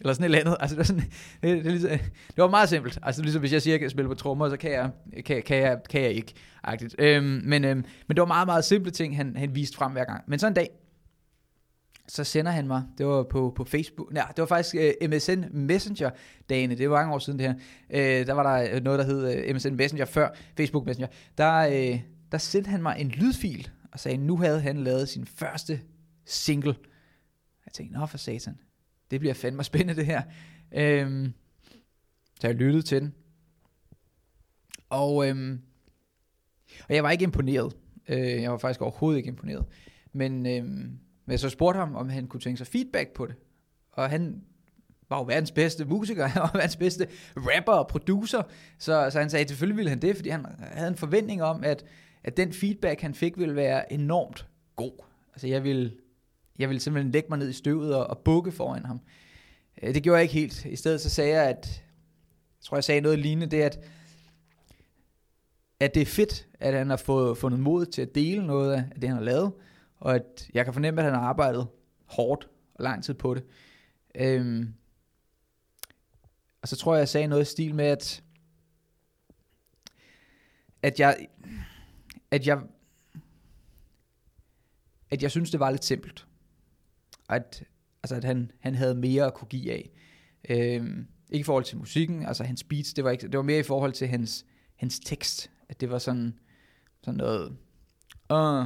eller sådan et eller andet. Altså, det, var sådan, det, det, det, ligesom- det var meget simpelt. Altså, ligesom hvis jeg siger, at jeg kan spille på trommer, så kan jeg, kan, kan jeg, kan jeg ikke. Øhm, men, øhm, men det var meget, meget simple ting, han, han viste frem hver gang. Men så en dag, så sender han mig, det var på, på Facebook, nej, det var faktisk uh, øh, MSN Messenger-dagene, det var mange år siden det her, uh, der var der øh, noget, der hed øh, uh, MSN Messenger før Facebook Messenger, der, uh, der sendte han mig en lydfil, og sagde, nu havde han lavet sin første single. Jeg tænkte, nå for satan, det bliver fandme spændende det her. Øhm, så jeg lyttede til den. Og, øhm, og jeg var ikke imponeret. Øh, jeg var faktisk overhovedet ikke imponeret. Men øhm, men jeg så spurgte ham, om han kunne tænke sig feedback på det. Og han var jo verdens bedste musiker, han var verdens bedste rapper og producer, så, så han sagde, at selvfølgelig ville han det, fordi han havde en forventning om, at, at den feedback, han fik, ville være enormt god. Altså jeg ville, jeg ville simpelthen lægge mig ned i støvet og, og bukke foran ham. Øh, det gjorde jeg ikke helt. I stedet så sagde jeg, at, jeg tror jeg sagde noget lignende, det at, at det er fedt, at han har fået, fundet mod til at dele noget af det, han har lavet, og at jeg kan fornemme, at han har arbejdet hårdt og lang tid på det. Øhm, og så tror jeg, jeg sagde noget i stil med, at, at jeg, at jeg, at jeg synes, det var lidt simpelt. At, altså, at han, han havde mere at kunne give af. Øhm, ikke i forhold til musikken, altså hans beats, det var, ikke, det var mere i forhold til hans, hans tekst. At det var sådan, sådan noget, Åh,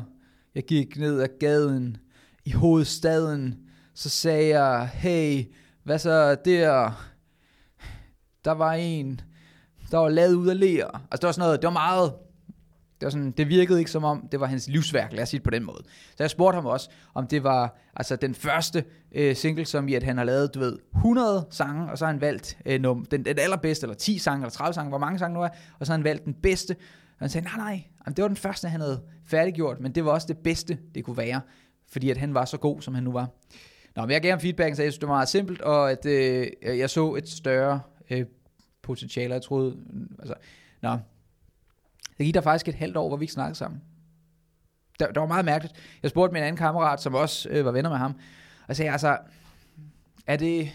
jeg gik ned ad gaden i hovedstaden, så sagde jeg, hey, hvad så der? Der var en, der var lavet ud af ler. Altså det var sådan noget, det var meget, det, var sådan, det virkede ikke som om, det var hans livsværk, lad os sige det på den måde. Så jeg spurgte ham også, om det var altså den første øh, single, som i at han har lavet, du ved, 100 sange, og så har han valgt øh, num, den, den allerbedste, eller 10 sange, eller 30 sange, hvor mange sange nu er, og så har han valgt den bedste, og han sagde, nej, nej, jamen, det var den første, han havde færdiggjort, men det var også det bedste, det kunne være, fordi at han var så god, som han nu var. Nå, men jeg gav ham feedback, så jeg synes, det var meget simpelt, og at øh, jeg så et større øh, potentiale, jeg troede, altså, nå, der gik der faktisk et halvt år, hvor vi ikke snakkede sammen. Det, det var meget mærkeligt. Jeg spurgte min anden kammerat, som også øh, var venner med ham, og sagde, altså, er det,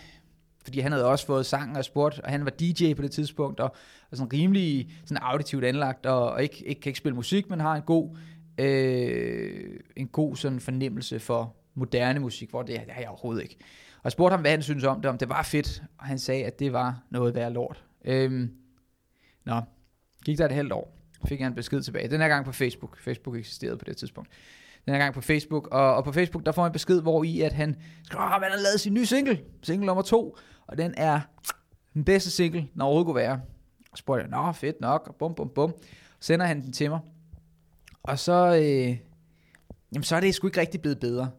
fordi han havde også fået sang og sport, og han var DJ på det tidspunkt, og, og sådan rimelig sådan auditivt anlagt, og, og ikke, ikke kan ikke spille musik, men har en god, øh, en god sådan fornemmelse for moderne musik, hvor det, det har jeg overhovedet ikke. Og jeg spurgte ham, hvad han synes om det, om det var fedt, og han sagde, at det var noget værd lort. Øhm, nå, gik der et halvt år, fik jeg en besked tilbage. Den her gang på Facebook. Facebook eksisterede på det tidspunkt. Den her gang på Facebook, og, og på Facebook, der får jeg en besked, hvor i at han skriver, at han har lavet sin nye single, single nummer to, og den er den bedste single, når overhovedet kunne være. Og så spurgte jeg, nå fedt nok, og bum bum bum. Sender han den til mig. Og så, øh, jamen, så er det sgu ikke rigtig blevet bedre.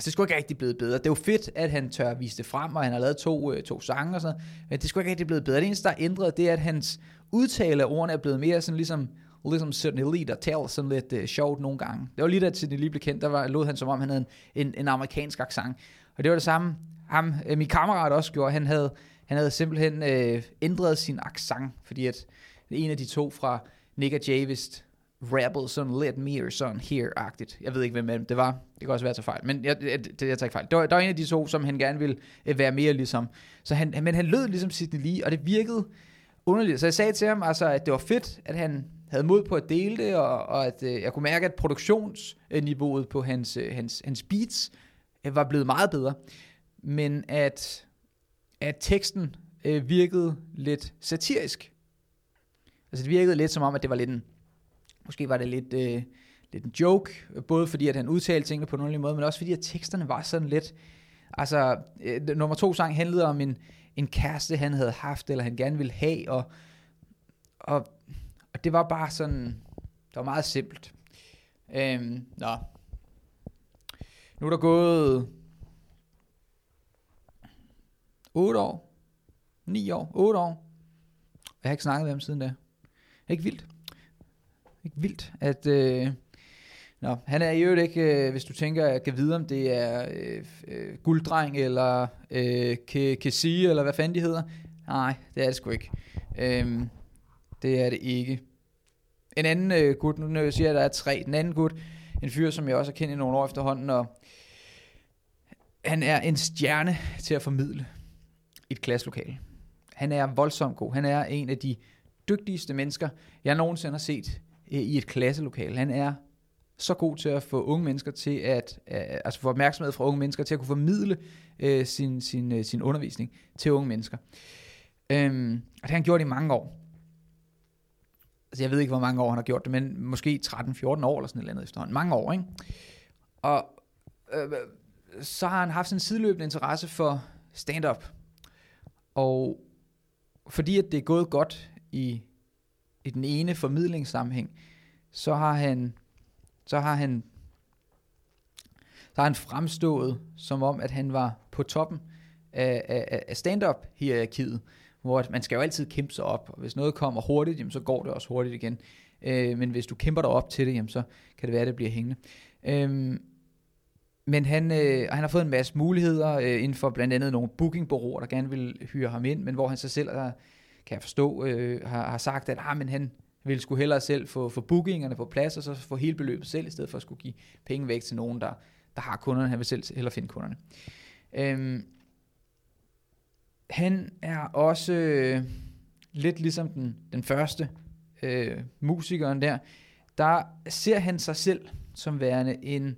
Altså, det skulle ikke rigtig blevet bedre. Det er jo fedt, at han tør vise det frem, og han har lavet to, øh, to sange og sådan Men det skulle ikke rigtig blevet bedre. Det eneste, der er ændret, det er, at hans udtale af ordene er blevet mere sådan ligesom, ligesom Sidney Lee, der taler sådan lidt øh, sjovt nogle gange. Det var lige da Sidney Lee blev kendt, der var, lød han som om, han havde en, en, en amerikansk accent. Og det var det samme, ham, øh, min kammerat også gjorde, han havde, han havde simpelthen øh, ændret sin accent, fordi at en af de to fra Nick og Jay vist rappede sådan let me or sådan here-agtigt. Jeg ved ikke, hvem det var. Det kan også være, at jeg fejl. Men jeg, jeg, jeg, jeg tager ikke fejl. Der, der var en af de to, som han gerne ville øh, være mere ligesom. Så han, men han lød ligesom Sidney Lee, og det virkede underligt. Så jeg sagde til ham, altså, at det var fedt, at han havde mod på at dele det, og, og at øh, jeg kunne mærke, at produktionsniveauet på hans, øh, hans, hans beats øh, var blevet meget bedre men at, at teksten øh, virkede lidt satirisk. Altså det virkede lidt som om, at det var lidt en, måske var det lidt, øh, lidt en joke, både fordi at han udtalte tingene på en underlig måde, men også fordi at teksterne var sådan lidt, altså øh, nummer to sang handlede om en, en kæreste, han havde haft, eller han gerne ville have, og, og, og det var bare sådan, det var meget simpelt. Øhm, nå. Nu er der gået 8 år, 9 år, 8 år. Jeg har ikke snakket med ham siden da. Ikke vildt. Ikke vildt, at, øh, Nå, han er i øvrigt ikke, øh, hvis du tænker, at jeg kan vide, om det er øh, øh, gulddreng, eller øh, Kessie, eller hvad fanden de hedder. Nej, det er det sgu ikke. Øhm, det er det ikke. En anden øh, gut, nu siger jeg, at der er tre. Den anden gut, en fyr, som jeg også har kendt i nogle år efterhånden, og han er en stjerne til at formidle et klasselokale. Han er voldsomt god. Han er en af de dygtigste mennesker, jeg nogensinde har set øh, i et klasselokale. Han er så god til at få unge mennesker til at, øh, altså få opmærksomhed fra unge mennesker til at kunne formidle øh, sin, sin, øh, sin undervisning til unge mennesker. Øhm, og det har han gjort i mange år. Altså jeg ved ikke, hvor mange år han har gjort det, men måske 13-14 år eller sådan et eller andet efterhånden. Mange år, ikke? Og øh, så har han haft sådan en sideløbende interesse for stand-up. Og fordi at det er gået godt i, i den ene formidlingssammenhæng, så har han så har han så har han fremstået som om, at han var på toppen af, af, af stand-up hierarkiet, hvor man skal jo altid kæmpe sig op, og hvis noget kommer hurtigt, jamen, så går det også hurtigt igen. Øh, men hvis du kæmper dig op til det, jamen, så kan det være, at det bliver hængende. Øh, men han, øh, han har fået en masse muligheder øh, inden for blandt andet nogle bookingbureauer, der gerne vil hyre ham ind, men hvor han sig selv, er, kan jeg forstå, øh, har, har sagt, at ah, men han vil skulle hellere selv få, få bookingerne på plads, og så få hele beløbet selv, i stedet for at skulle give penge væk til nogen, der, der har kunderne. Han vil selv hellere finde kunderne. Øhm, han er også øh, lidt ligesom den, den første øh, musikeren der, der ser han sig selv som værende en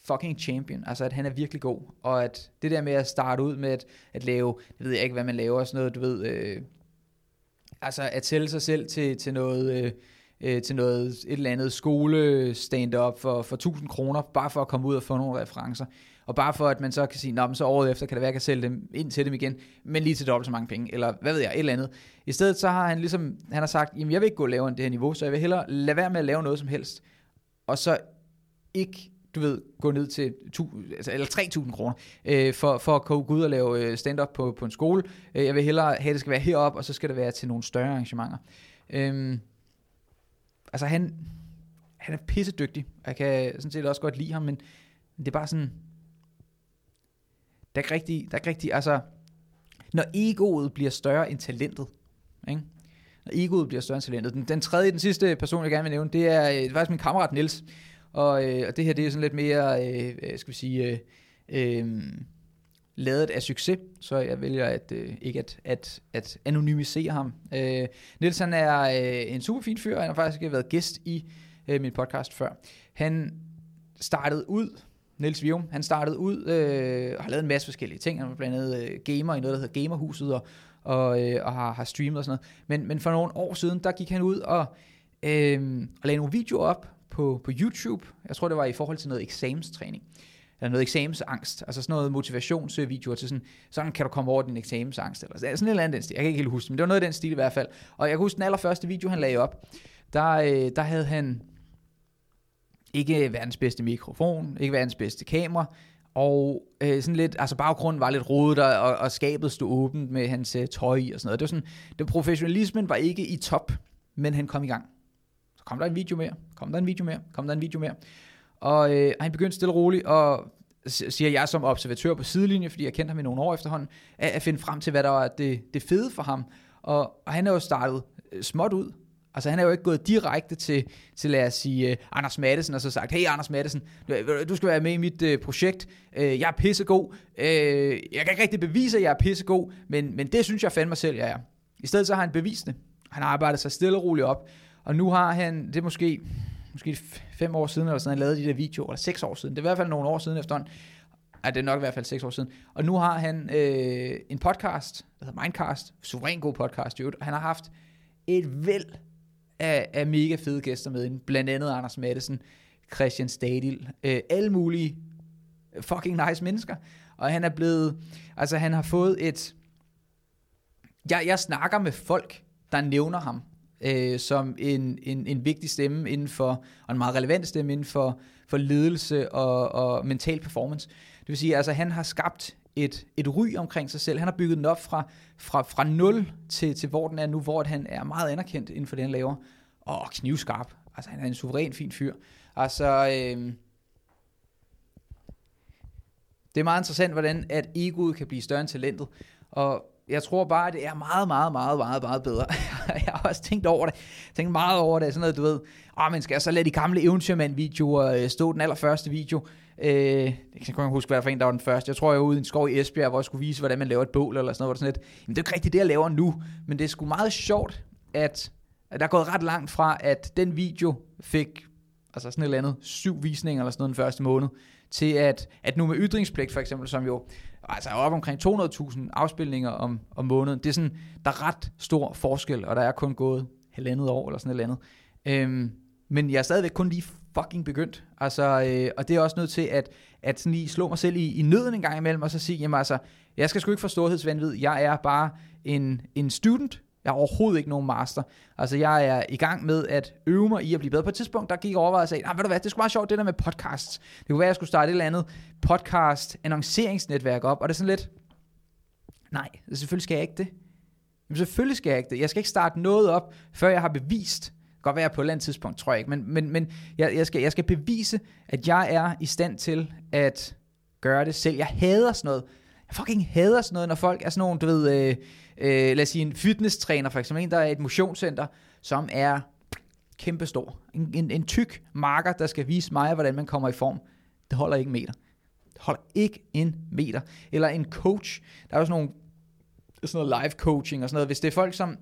fucking champion, altså at han er virkelig god, og at det der med at starte ud med at, at lave, jeg ved jeg ikke, hvad man laver, sådan noget, du ved, øh, altså at sælge sig selv til, til noget... Øh, øh, til noget, et eller andet skole stand-up for, for 1000 kroner, bare for at komme ud og få nogle referencer. Og bare for, at man så kan sige, Nå, men så året efter kan det være, at jeg kan sælge dem ind til dem igen, men lige til dobbelt så mange penge, eller hvad ved jeg, et eller andet. I stedet så har han ligesom, han har sagt, jamen jeg vil ikke gå lavere end det her niveau, så jeg vil hellere lade være med at lave noget som helst, og så ikke du ved, gå ned til tu, altså, eller 3.000 kroner, øh, for, for at gå ud og lave øh, stand-up på, på en skole. Øh, jeg vil hellere have, at det skal være heroppe, og så skal det være til nogle større arrangementer. Øhm, altså han, han er pissedygtig, jeg kan sådan set også godt lide ham, men det er bare sådan, der er ikke rigtig, der er ikke rigtig, altså, når egoet bliver større end talentet, ikke? når egoet bliver større end talentet. Den, den tredje, den sidste person, jeg gerne vil nævne, det er, øh, det er faktisk min kammerat Niels. Og, øh, og det her, det er sådan lidt mere, øh, skal vi sige, øh, øh, lavet af succes, så jeg vælger at, øh, ikke at, at, at anonymisere ham. Øh, Niels han er øh, en super fin fyr, han har faktisk været gæst i øh, min podcast før. Han startede ud, Niels Vium, han startede ud øh, og har lavet en masse forskellige ting. Han var blandt andet øh, gamer i noget, der hedder Gamerhuset, og, og, øh, og har, har streamet og sådan noget. Men, men for nogle år siden, der gik han ud og, øh, og lagde nogle videoer op, på, på YouTube. Jeg tror, det var i forhold til noget eksamenstræning. Eller noget eksamensangst. Altså sådan noget motivationsvideoer til sådan, sådan kan du komme over din eksamensangst. Eller sådan en eller anden stil. Jeg kan ikke helt huske men det var noget af den stil i hvert fald. Og jeg kan huske den allerførste video, han lagde op. Der, øh, der havde han ikke verdens bedste mikrofon, ikke verdens bedste kamera, og øh, sådan lidt, altså baggrunden var lidt rodet, og, og skabet stod åbent med hans øh, tøj og sådan noget. Det var sådan, det professionalismen var ikke i top, men han kom i gang kom der en video mere, kom der en video mere, kom der en video mere. Og øh, han begyndte stille og roligt, og siger jeg som observatør på sidelinjen, fordi jeg kendte ham i nogle år efterhånden, at, at finde frem til, hvad der var det, det fede for ham. Og, og han er jo startet øh, småt ud. Altså han er jo ikke gået direkte til, til lad os sige, uh, Anders Madsen og så sagt, hey Anders Madsen, du, øh, du skal være med i mit uh, projekt, uh, jeg er pissegod, uh, jeg kan ikke rigtig bevise, at jeg er pissegod, men, men det synes jeg fandme selv, jeg er. I stedet så har han bevist det. Han har arbejdet sig stille og roligt op, og nu har han, det er måske, måske fem år siden, eller sådan, han lavede de der videoer, eller seks år siden, det er i hvert fald nogle år siden efterhånden, Ja, det er nok i hvert fald seks år siden. Og nu har han øh, en podcast, der hedder Mindcast, suveræn god podcast, jo. Han har haft et væld af, af mega fede gæster med, inden. blandt andet Anders Madsen, Christian Stadil, øh, alle mulige fucking nice mennesker. Og han er blevet, altså han har fået et, jeg, jeg snakker med folk, der nævner ham øh, som en, en, en vigtig stemme inden for, og en meget relevant stemme inden for, for ledelse og, og mental performance. Det vil sige, altså han har skabt et, et ry omkring sig selv. Han har bygget den op fra, fra, fra 0 til, til hvor den er nu, hvor han er meget anerkendt inden for det, han laver. Og knivskarp. Altså han er en suveræn fin fyr. Altså, øh, det er meget interessant, hvordan at egoet kan blive større end talentet. Og jeg tror bare, at det er meget, meget, meget, meget, meget bedre. jeg har også tænkt over det. Tænkt meget over det. Sådan noget, du ved, åh, men skal jeg så lade de gamle eventyrmand-videoer øh, stå den allerførste video. Øh, jeg kan ikke huske, hvad for en, der var den første. Jeg tror, jeg var ude i en skov i Esbjerg, hvor jeg skulle vise, hvordan man laver et bål eller sådan noget. Hvor det, sådan lidt, Jamen, det er jo ikke rigtigt det, jeg laver nu. Men det er sgu meget sjovt, at, at der er gået ret langt fra, at den video fik altså sådan et eller andet syv visninger eller sådan noget den første måned, til at, at nu med ytringspligt for eksempel, som jo altså op omkring 200.000 afspilninger om, om måneden, det er sådan, der er ret stor forskel, og der er kun gået halvandet år eller sådan et eller andet. Øhm, men jeg er stadigvæk kun lige fucking begyndt. Altså, øh, og det er også nødt til at, at sådan lige slå mig selv i, i nøden en gang imellem, og så sige, jamen altså, jeg skal sgu ikke få storhedsvandvid, jeg er bare en, en student, jeg er overhovedet ikke nogen master. Altså, jeg er i gang med at øve mig i at blive bedre. På et tidspunkt, der gik jeg overvejet og sagde, ved du hvad, det er sgu sjovt, det der med podcasts. Det kunne være, at jeg skulle starte et eller andet podcast annonceringsnetværk op, og det er sådan lidt, nej, selvfølgelig skal jeg ikke det. Men selvfølgelig skal jeg ikke det. Jeg skal ikke starte noget op, før jeg har bevist, det kan godt være på et eller andet tidspunkt, tror jeg ikke, men, men, men jeg, jeg, skal, jeg skal bevise, at jeg er i stand til at gøre det selv. Jeg hader sådan noget. Jeg fucking hader sådan noget, når folk er sådan nogle, du ved, øh, øh, lad os sige en fitnesstræner for eksempel, en der er et motionscenter, som er kæmpestor. En, en, en tyk marker, der skal vise mig, hvordan man kommer i form. Det holder ikke en meter. Det holder ikke en meter. Eller en coach. Der er også nogle sådan noget live coaching og sådan noget. Hvis det er folk, som...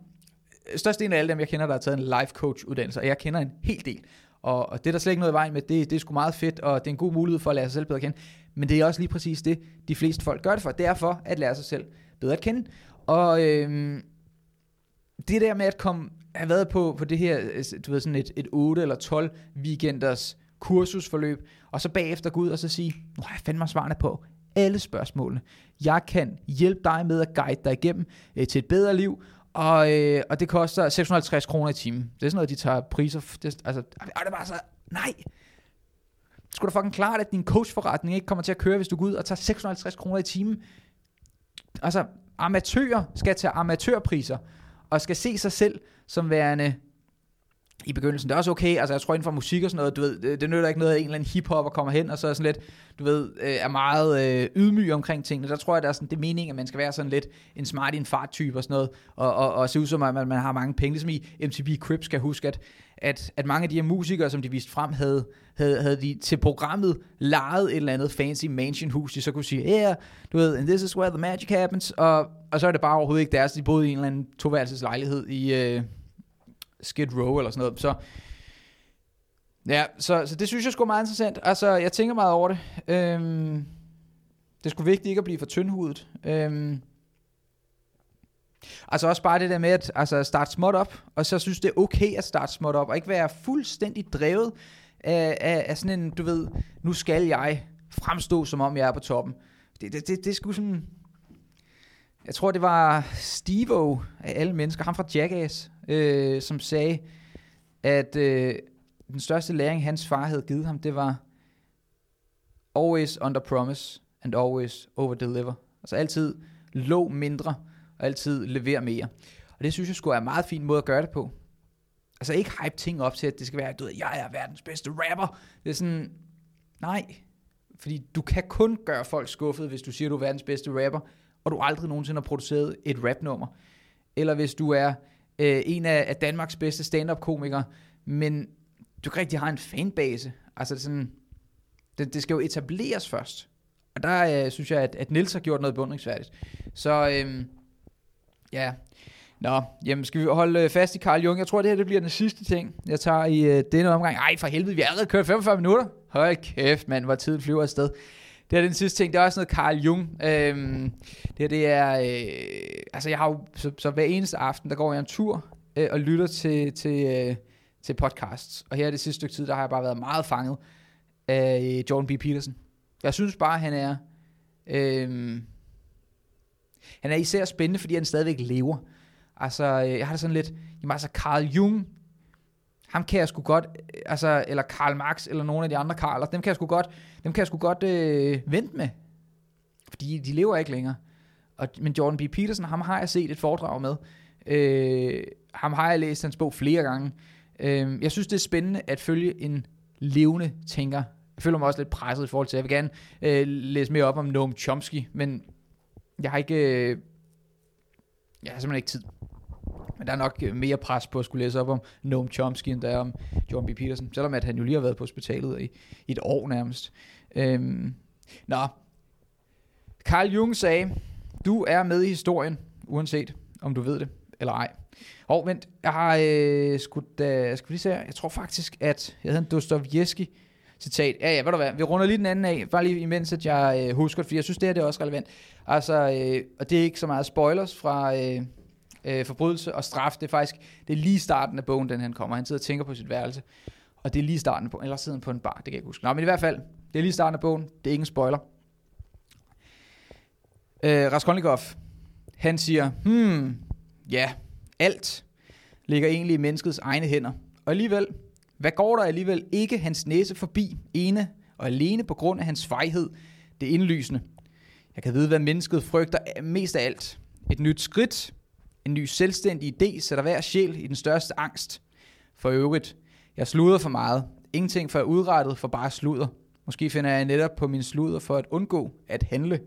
Størstedelen af alle dem, jeg kender, der har taget en live coach uddannelse, og jeg kender en hel del. Og, og det er der slet ikke noget i vejen med. Det, det er sgu meget fedt, og det er en god mulighed for at lære sig selv bedre at kende. Men det er også lige præcis det, de fleste folk gør det for. Det er for at lære sig selv bedre at kende. Og øhm, det der med at komme, have været på, på det her, øh, du ved, sådan et, et 8 eller 12 weekenders kursusforløb, og så bagefter gå ud og så sige, nu har jeg fandme svarene på alle spørgsmålene. Jeg kan hjælpe dig med at guide dig igennem øh, til et bedre liv, og, øh, og det koster 650 kroner i timen. Det er sådan noget, de tager priser. Det, altså, og det er bare så, nej. Skulle da fucking klart, at din coachforretning ikke kommer til at køre, hvis du går ud og tager 650 kroner i timen. Altså, amatører skal tage amatørpriser, og skal se sig selv som værende i begyndelsen. Det er også okay, altså jeg tror inden for musik og sådan noget, du ved, det, nytter ikke noget, at en eller anden hiphopper kommer hen, og så er sådan lidt, du ved, øh, er meget øh, ydmyg omkring tingene. Der tror jeg, der er sådan, det er meningen, at man skal være sådan lidt en smart en fart type og sådan noget, og, og, og se ud som, at man, man har mange penge. Ligesom i MTV Cribs skal huske, at, at, at mange af de her musikere, som de viste frem, havde, havde, havde de til programmet lejet et eller andet fancy mansion hus, de så kunne sige, yeah, du ved, and this is where the magic happens, og, og så er det bare overhovedet ikke deres, de boede i en eller anden toværelses lejlighed i... Øh, Skid Row eller sådan noget. Så, ja, så, så det synes jeg skulle meget interessant. Altså, jeg tænker meget over det. Øhm, det skulle vigtigt ikke at blive for tyndhudet. Øhm, altså også bare det der med at altså, starte småt op, og så synes det er okay at starte småt op, og ikke være fuldstændig drevet af, af, af sådan en, du ved, nu skal jeg fremstå, som om jeg er på toppen. Det, det, det, det er sgu sådan... Jeg tror, det var Stevo af alle mennesker, ham fra Jackass, øh, som sagde, at øh, den største læring, hans far havde givet ham, det var always under promise and always over deliver. Altså altid lov mindre, og altid levere mere. Og det synes jeg skulle er en meget fin måde at gøre det på. Altså ikke hype ting op til, at det skal være, du ved, jeg er verdens bedste rapper. Det er sådan, nej. Fordi du kan kun gøre folk skuffet, hvis du siger, du er verdens bedste rapper, og du aldrig nogensinde har produceret et rapnummer. Eller hvis du er øh, en af, af Danmarks bedste stand-up-komikere, men du ikke rigtig har en fanbase. Altså det, sådan, det, det skal jo etableres først. Og der øh, synes jeg, at, at Nils har gjort noget beundringsværdigt. Så øh, ja, Nå, jamen skal vi holde øh, fast i Carl Jung? Jeg tror, det her det bliver den sidste ting, jeg tager i øh, denne omgang. Ej, for helvede, vi har allerede kørt 45 minutter. Hold kæft, mand, hvor tiden flyver afsted. Det er den sidste ting. Det er også noget Carl Jung. Øhm, det her, det er... Øh, altså, jeg har jo... Så, så hver eneste aften, der går jeg en tur øh, og lytter til, til, øh, til podcasts. Og her det sidste stykke tid, der har jeg bare været meget fanget af øh, Jordan B. Peterson. Jeg synes bare, han er... Øh, han er især spændende, fordi han stadigvæk lever. Altså, øh, jeg har det sådan lidt... Jamen altså, Carl Jung ham kan jeg sgu godt, øh, altså, eller Karl Marx, eller nogle af de andre Karler, altså, dem kan jeg sgu godt, dem kan jeg sgu godt øh, vente med. Fordi de lever ikke længere. Og, men Jordan B. Peterson, ham har jeg set et foredrag med. Øh, ham har jeg læst hans bog flere gange. Øh, jeg synes, det er spændende at følge en levende tænker. Jeg føler mig også lidt presset i forhold til, jeg vil gerne øh, læse mere op om Noam Chomsky, men jeg har ikke, øh, jeg har simpelthen ikke tid. Men der er nok øh, mere pres på at skulle læse op om Noam Chomsky, end der er om John B. Peterson. Selvom at han jo lige har været på hospitalet i, i et år nærmest. Øhm, nå. Carl Jung sagde, du er med i historien, uanset om du ved det eller ej. Og vent, jeg har øh, skulle, øh, da, skal vi lige se her. Jeg tror faktisk, at jeg havde en Dostoyevsky citat. Ja, ja, ved du hvad, vi runder lige den anden af, bare lige imens, at jeg øh, husker det, fordi jeg synes, det her det er også relevant. Altså, øh, og det er ikke så meget spoilers fra øh, øh, forbrydelse og straf, det er faktisk, det er lige starten af bogen, den han kommer. Han sidder og tænker på sit værelse, og det er lige starten på, eller sidder på en bar, det kan jeg ikke huske. Nå, men i hvert fald, det er lige starten af bogen, det er ingen spoiler. Øh, Raskolnikov, han siger, hmm, ja, alt ligger egentlig i menneskets egne hænder. Og alligevel, hvad går der alligevel ikke hans næse forbi, ene og alene på grund af hans fejhed, det indlysende. Jeg kan vide, hvad mennesket frygter mest af alt. Et nyt skridt, en ny selvstændig idé sætter hver sjæl i den største angst. For øvrigt, jeg sluder for meget. Ingenting for udrettet for bare sluder. Måske finder jeg netop på min sluder for at undgå at handle.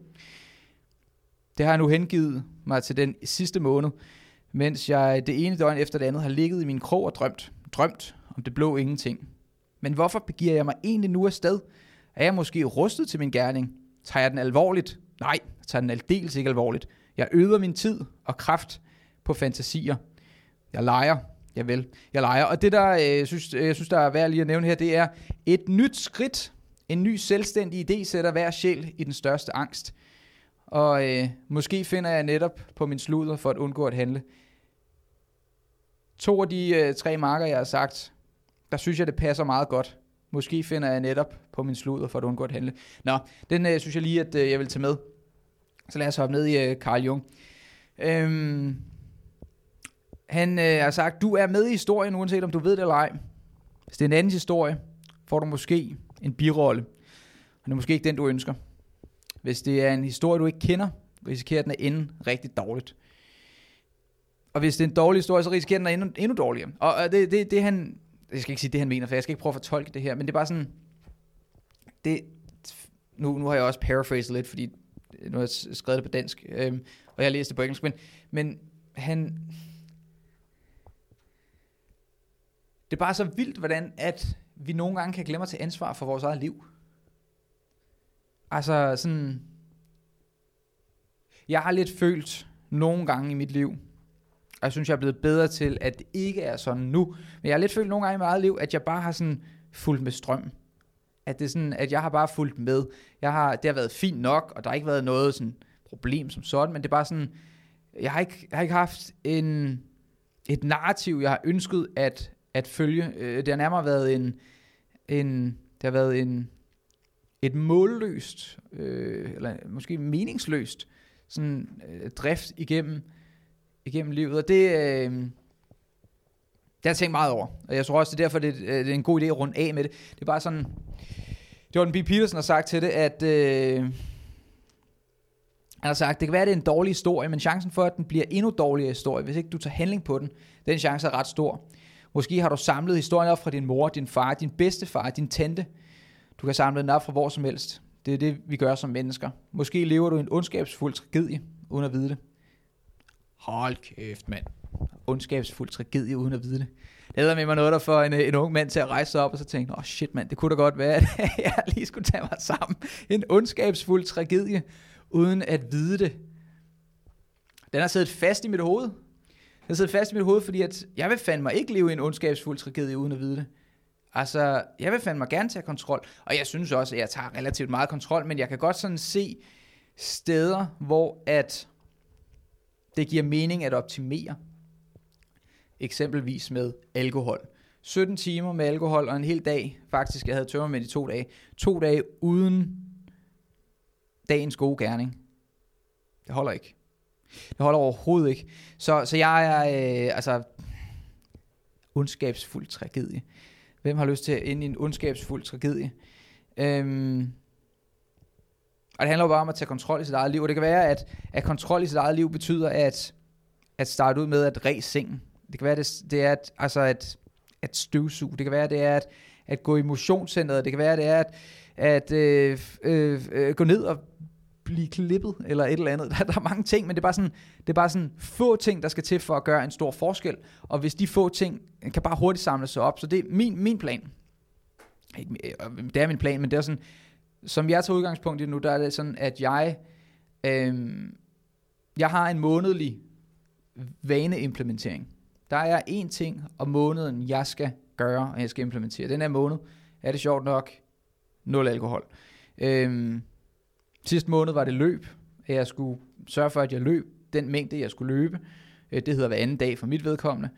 Det har jeg nu hengivet mig til den sidste måned, mens jeg det ene døgn efter det andet har ligget i min krog og drømt, drømt om det blå ingenting. Men hvorfor begiver jeg mig egentlig nu afsted? Er jeg måske rustet til min gerning? Tager jeg den alvorligt? Nej, jeg tager den aldeles ikke alvorligt. Jeg øder min tid og kraft på fantasier. Jeg leger, jeg vil. Jeg leger. Og det, der øh, synes, øh, jeg synes, der er værd lige at nævne her, det er et nyt skridt. En ny selvstændig idé sætter hver sjæl i den største angst. Og øh, måske finder jeg netop på min sluder for at undgå at handle. To af de øh, tre marker, jeg har sagt, der synes jeg, det passer meget godt. Måske finder jeg netop på min sluder for at undgå at handle. Nå, den øh, synes jeg lige, at øh, jeg vil tage med. Så lad os hoppe ned i øh, Carl Jung. Øhm, han øh, har sagt, du er med i historien, uanset om du ved det eller ej. Hvis det er en anden historie, får du måske en birolle. Og det er måske ikke den, du ønsker. Hvis det er en historie, du ikke kender, risikerer den at ende rigtig dårligt. Og hvis det er en dårlig historie, så risikerer den at ende endnu dårligere. Og det, det, det han, jeg skal ikke sige det, han mener, for jeg skal ikke prøve at fortolke det her, men det er bare sådan, det, nu, nu har jeg også paraphrased lidt, fordi nu har jeg skrevet det på dansk, øhm, og jeg har læst det på engelsk, men, men han, det er bare så vildt, hvordan at vi nogle gange kan glemme at tage ansvar for vores eget liv. Altså sådan, jeg har lidt følt nogle gange i mit liv, og jeg synes, jeg er blevet bedre til, at det ikke er sådan nu, men jeg har lidt følt nogle gange i mit eget liv, at jeg bare har sådan fulgt med strøm. At det er sådan, at jeg har bare fulgt med. Jeg har, det har været fint nok, og der har ikke været noget sådan problem som sådan, men det er bare sådan, jeg har ikke, jeg har ikke haft en, et narrativ, jeg har ønsket at, at følge. Øh, det har nærmere været en, en det har været en, et målløst, øh, eller måske meningsløst, sådan øh, drift igennem, igennem livet. Og det, øh, det har jeg tænkt meget over. Og jeg tror også, det er derfor, det, øh, det er en god idé at runde af med det. Det er bare sådan, Jordan B. Peterson har sagt til det, at øh, han har sagt, det kan være, at det er en dårlig historie, men chancen for, at den bliver endnu dårligere historie, hvis ikke du tager handling på den, den chance er ret stor. Måske har du samlet historien op fra din mor, din far, din bedstefar, din tante. Du kan samle den op fra hvor som helst. Det er det, vi gør som mennesker. Måske lever du en ondskabsfuld tragedie, uden at vide det. Hold kæft, mand. Ondskabsfuld tragedie, uden at vide det. Det er med mig noget, der får en, øh, en ung mand til at rejse sig op, og så tænke, åh oh, shit mand, det kunne da godt være, at jeg lige skulle tage mig sammen. En ondskabsfuld tragedie, uden at vide det. Den har siddet fast i mit hoved. Den har siddet fast i mit hoved, fordi at jeg vil fandme ikke leve i en ondskabsfuld tragedie, uden at vide det. Altså, jeg vil fandme gerne tage kontrol, og jeg synes også, at jeg tager relativt meget kontrol, men jeg kan godt sådan se steder, hvor at det giver mening at optimere. Eksempelvis med alkohol. 17 timer med alkohol og en hel dag. Faktisk, jeg havde tømmermænd i to dage. To dage uden dagens gode gerning. Det holder ikke. Det holder overhovedet ikke. Så, så jeg er, øh, altså, ondskabsfuld tragedie. Hvem har lyst til at ind i en ondskabsfuld tragedie? Øhm, og det handler jo bare om at tage kontrol i sit eget liv. Og det kan være, at, at kontrol i sit eget liv betyder at, at starte ud med at ræse sengen. Det kan være, det, det er at, altså at, at støvsuge. Det kan være, det er at, at gå i motionscenteret, det kan være, det er at, at øh, øh, øh, gå ned og blive klippet, eller et eller andet. Der, der er mange ting, men det er, bare sådan, det er bare sådan få ting, der skal til for at gøre en stor forskel. Og hvis de få ting kan bare hurtigt samle sig op, så det er min, min plan. Ikke, øh, det er min plan, men det er sådan, som jeg tager udgangspunkt i nu, der er det sådan, at jeg, øh, jeg har en månedlig vaneimplementering. Der er én ting om måneden, jeg skal gøre, og jeg skal implementere. Den her måned er det sjovt nok nul alkohol. Øhm, sidste måned var det løb, jeg skulle sørge for, at jeg løb den mængde, jeg skulle løbe. Øh, det hedder hver anden dag for mit vedkommende.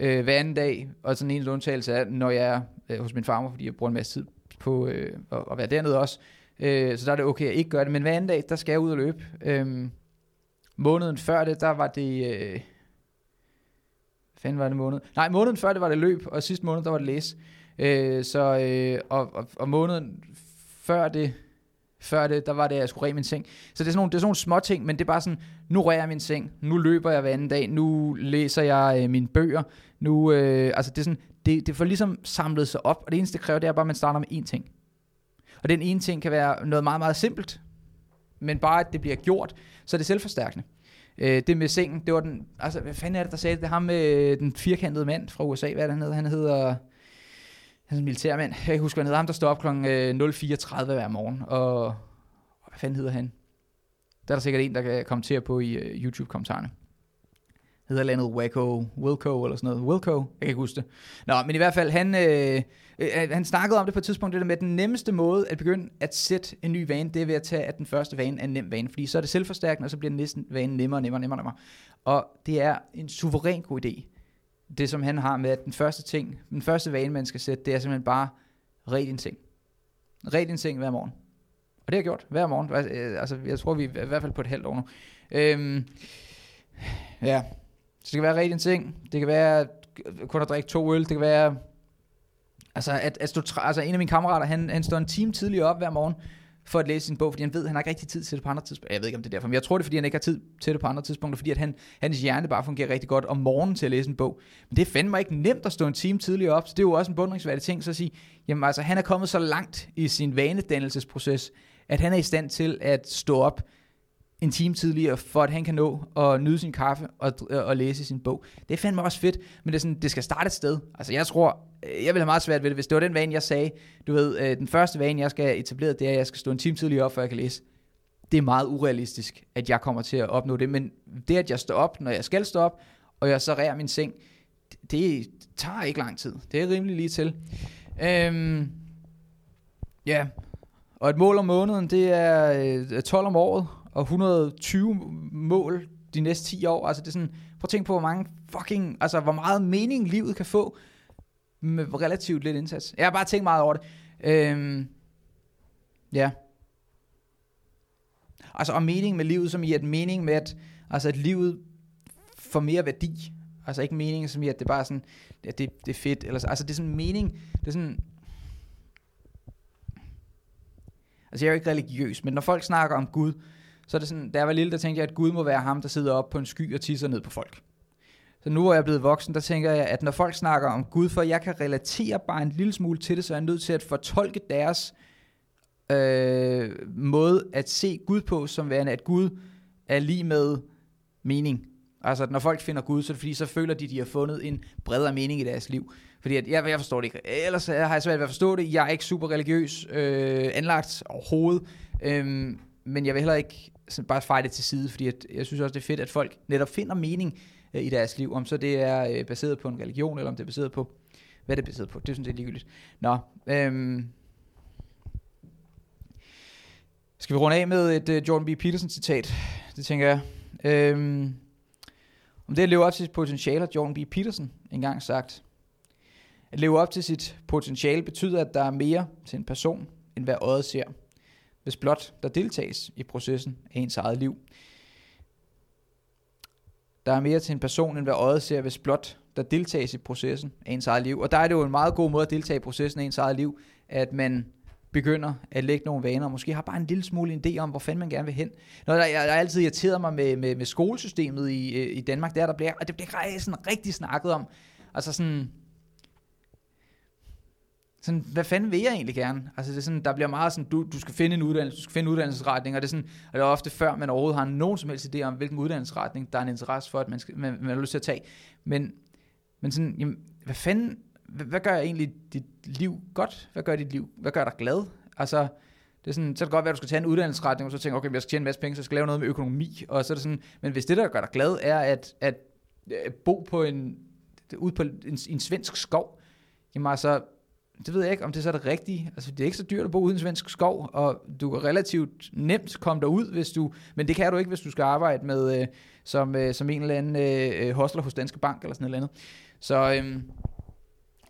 Øh, hver anden dag, og sådan en undtagelse er, når jeg er øh, hos min farmor, fordi jeg bruger en masse tid på øh, at, at være dernede også. Øh, så der er det okay at ikke gøre det, men hver anden dag, der skal jeg ud og løbe. Øh, måneden før det, der var det... Øh, fanden var det måned? Nej, måneden før det var det løb, og sidste måned, der var det læs. Øh, så, øh, og, og, og måneden før det, før det, der var det, at jeg skulle ræge min seng. Så det er sådan nogle, det er sådan nogle små ting, men det er bare sådan, nu ræger jeg min seng, nu løber jeg hver anden dag, nu læser jeg øh, mine bøger, nu, øh, altså det er sådan, det, det får ligesom samlet sig op, og det eneste, det kræver, det er bare, at man starter med én ting. Og den ene ting kan være noget meget, meget simpelt, men bare at det bliver gjort, så er det selvforstærkende. Øh, det med sengen, det var den, altså hvad fanden er det, der sagde det? Det er ham med den firkantede mand fra USA, hvad er det, han hedder? Han hedder, han er en militærmand. Jeg husker, hvad han hedder. Ham, der står op kl. 04.30 øh, hver morgen, og hvad fanden hedder han? Der er der sikkert en, der kan kommentere på i uh, YouTube-kommentarerne hedder landet Waco, Wilco eller sådan noget. Wilco, jeg kan ikke huske det. Nå, men i hvert fald, han, øh, øh han snakkede om det på et tidspunkt, det der med, at den nemmeste måde at begynde at sætte en ny vane, det er ved at tage, at den første vane er en nem vane, fordi så er det selvforstærkende, og så bliver den næste vane nemmere, nemmere, nemmere, nemmere. Og det er en suveræn god idé. Det som han har med, at den første ting, den første vane, man skal sætte, det er simpelthen bare red din ting. Red din ting hver morgen. Og det har jeg gjort hver morgen. Øh, altså, jeg tror, vi er i hvert fald på et halvt år nu. Øhm, ja, så det kan være rigtig en ting. Det kan være øh, kun at drikke to øl. Det kan være... Altså, at, at stå, altså en af mine kammerater, han, han står en time tidligere op hver morgen, for at læse sin bog, fordi han ved, at han har ikke rigtig tid til det på andre tidspunkter. Jeg ved ikke, om det er derfor, men jeg tror det er, fordi han ikke har tid til det på andre tidspunkter, fordi at han, hans hjerne bare fungerer rigtig godt om morgenen til at læse en bog. Men det er fandme ikke nemt at stå en time tidligere op, så det er jo også en bundringsværdig ting, så at sige, jamen altså, han er kommet så langt i sin vanedannelsesproces, at han er i stand til at stå op en time tidligere, for at han kan nå at nyde sin kaffe og, øh, og læse sin bog. Det er fandme også fedt, men det, er sådan, det skal starte et sted. Altså jeg tror, øh, jeg vil have meget svært ved det, hvis det var den vane, jeg sagde, du ved, øh, den første vane, jeg skal etablere, det er, at jeg skal stå en time tidligere op, før jeg kan læse. Det er meget urealistisk, at jeg kommer til at opnå det, men det, at jeg står op, når jeg skal stå op, og jeg så rærer min seng, det, det tager ikke lang tid. Det er rimelig lige til. Øhm, ja, og et mål om måneden, det er øh, 12 om året, og 120 mål de næste 10 år. Altså det er sådan, prøv at tænke på, hvor mange fucking, altså hvor meget mening livet kan få med relativt lidt indsats. Jeg har bare tænkt meget over det. Øhm, ja. Altså og mening med livet, som i at mening med, at, altså at livet får mere værdi. Altså ikke mening som i, at det bare er sådan, at det, det er fedt. Eller, altså det er sådan mening, det er sådan, altså jeg er jo ikke religiøs, men når folk snakker om Gud, så er det sådan, da jeg var lille, der tænkte jeg, at Gud må være ham, der sidder op på en sky og tisser ned på folk. Så nu hvor jeg er blevet voksen, der tænker jeg, at når folk snakker om Gud, for jeg kan relatere bare en lille smule til det, så er jeg nødt til at fortolke deres øh, måde at se Gud på, som værende, at Gud er lige med mening. Altså, at når folk finder Gud, så er det fordi, så føler de, at de har fundet en bredere mening i deres liv. Fordi at, jeg, jeg forstår det ikke. Ellers har jeg svært ved at forstå det. Jeg er ikke super religiøs øh, anlagt overhovedet. Øh, men jeg vil heller ikke sådan bare fejle det til side, fordi at, jeg synes også, det er fedt, at folk netop finder mening øh, i deres liv, om så det er øh, baseret på en religion, eller om det er baseret på, hvad det er baseret på. Det synes jeg er ligegyldigt. Nå, øhm, skal vi runde af med et øh, Jordan B. Peterson citat? Det tænker jeg. Øhm, om det at leve op til sit potentiale, har Jordan B. Peterson engang sagt. At leve op til sit potentiale betyder, at der er mere til en person, end hvad øjet ser hvis blot der deltages i processen af ens eget liv. Der er mere til en person, end hvad øjet ser, hvis blot der deltages i processen af ens eget liv. Og der er det jo en meget god måde at deltage i processen af ens eget liv, at man begynder at lægge nogle vaner, og måske har bare en lille smule en idé om, hvor fanden man gerne vil hen. Noget, der, jeg, der altid irriteret mig med, med, med skolesystemet i, øh, i Danmark, der, der bliver, og det bliver sådan rigtig snakket om. Altså sådan, sådan, hvad fanden vil jeg egentlig gerne? Altså det er sådan, der bliver meget sådan, du, du skal finde en uddannelse, du skal finde en uddannelsesretning, og det er sådan, og det er ofte før man overhovedet har nogen som helst idé om, hvilken uddannelsesretning, der er en interesse for, at man, skal, man, man har lyst til at tage. Men, men sådan, jamen, hvad fanden, hvad, hvad gør egentlig dit liv godt? Hvad gør dit liv, hvad gør dig glad? Altså, det er sådan, så kan det godt være, at du skal tage en uddannelsesretning, og så tænker okay, jeg skal tjene en masse penge, så jeg skal lave noget med økonomi, og så er det sådan, men hvis det, der gør dig glad, er at, at, at bo på en, ude på en, en svensk skov, jamen altså, det ved jeg ikke, om det så er det rigtige. Altså, det er ikke så dyrt at bo uden svensk skov, og du kan relativt nemt komme derud, hvis du, men det kan du ikke, hvis du skal arbejde med, øh, som, øh, som en eller anden øh, øh hostler hos Danske Bank, eller sådan noget andet. Så øh,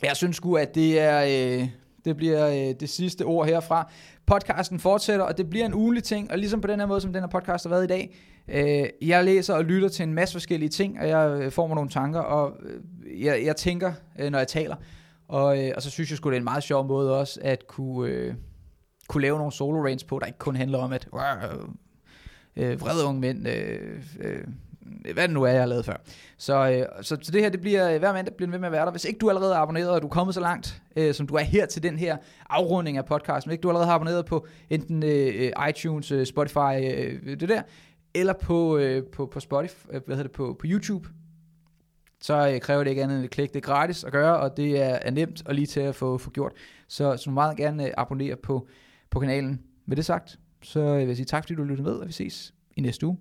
jeg synes sgu, at det er... Øh, det bliver øh, det sidste ord herfra. Podcasten fortsætter, og det bliver en ugenlig ting, og ligesom på den her måde, som den her podcast har været i dag, øh, jeg læser og lytter til en masse forskellige ting, og jeg øh, får mig nogle tanker, og øh, jeg, jeg tænker, øh, når jeg taler, og, øh, og så synes jeg sgu, det er en meget sjov måde også, at kunne, øh, kunne lave nogle solo range på, der ikke kun handler om, at øh, øh, vrede unge mænd, øh, øh, hvad det nu er, jeg har lavet før. Så, øh, så, så det her, det bliver, øh, hver mandag bliver ved med at være der. Hvis ikke du allerede er abonneret, og du er kommet så langt, øh, som du er her til den her afrunding af podcasten, hvis ikke du allerede har abonneret på enten øh, iTunes, øh, Spotify, øh, det der, eller på, øh, på, på Spotify, øh, hvad hedder det, på, på YouTube, så øh, kræver det ikke andet end et klik. Det er gratis at gøre, og det er, er nemt og lige til at få, få gjort. Så, så du må meget gerne øh, abonnere på, på kanalen. Med det sagt, så øh, vil jeg sige tak, fordi du lyttede med, og vi ses i næste uge.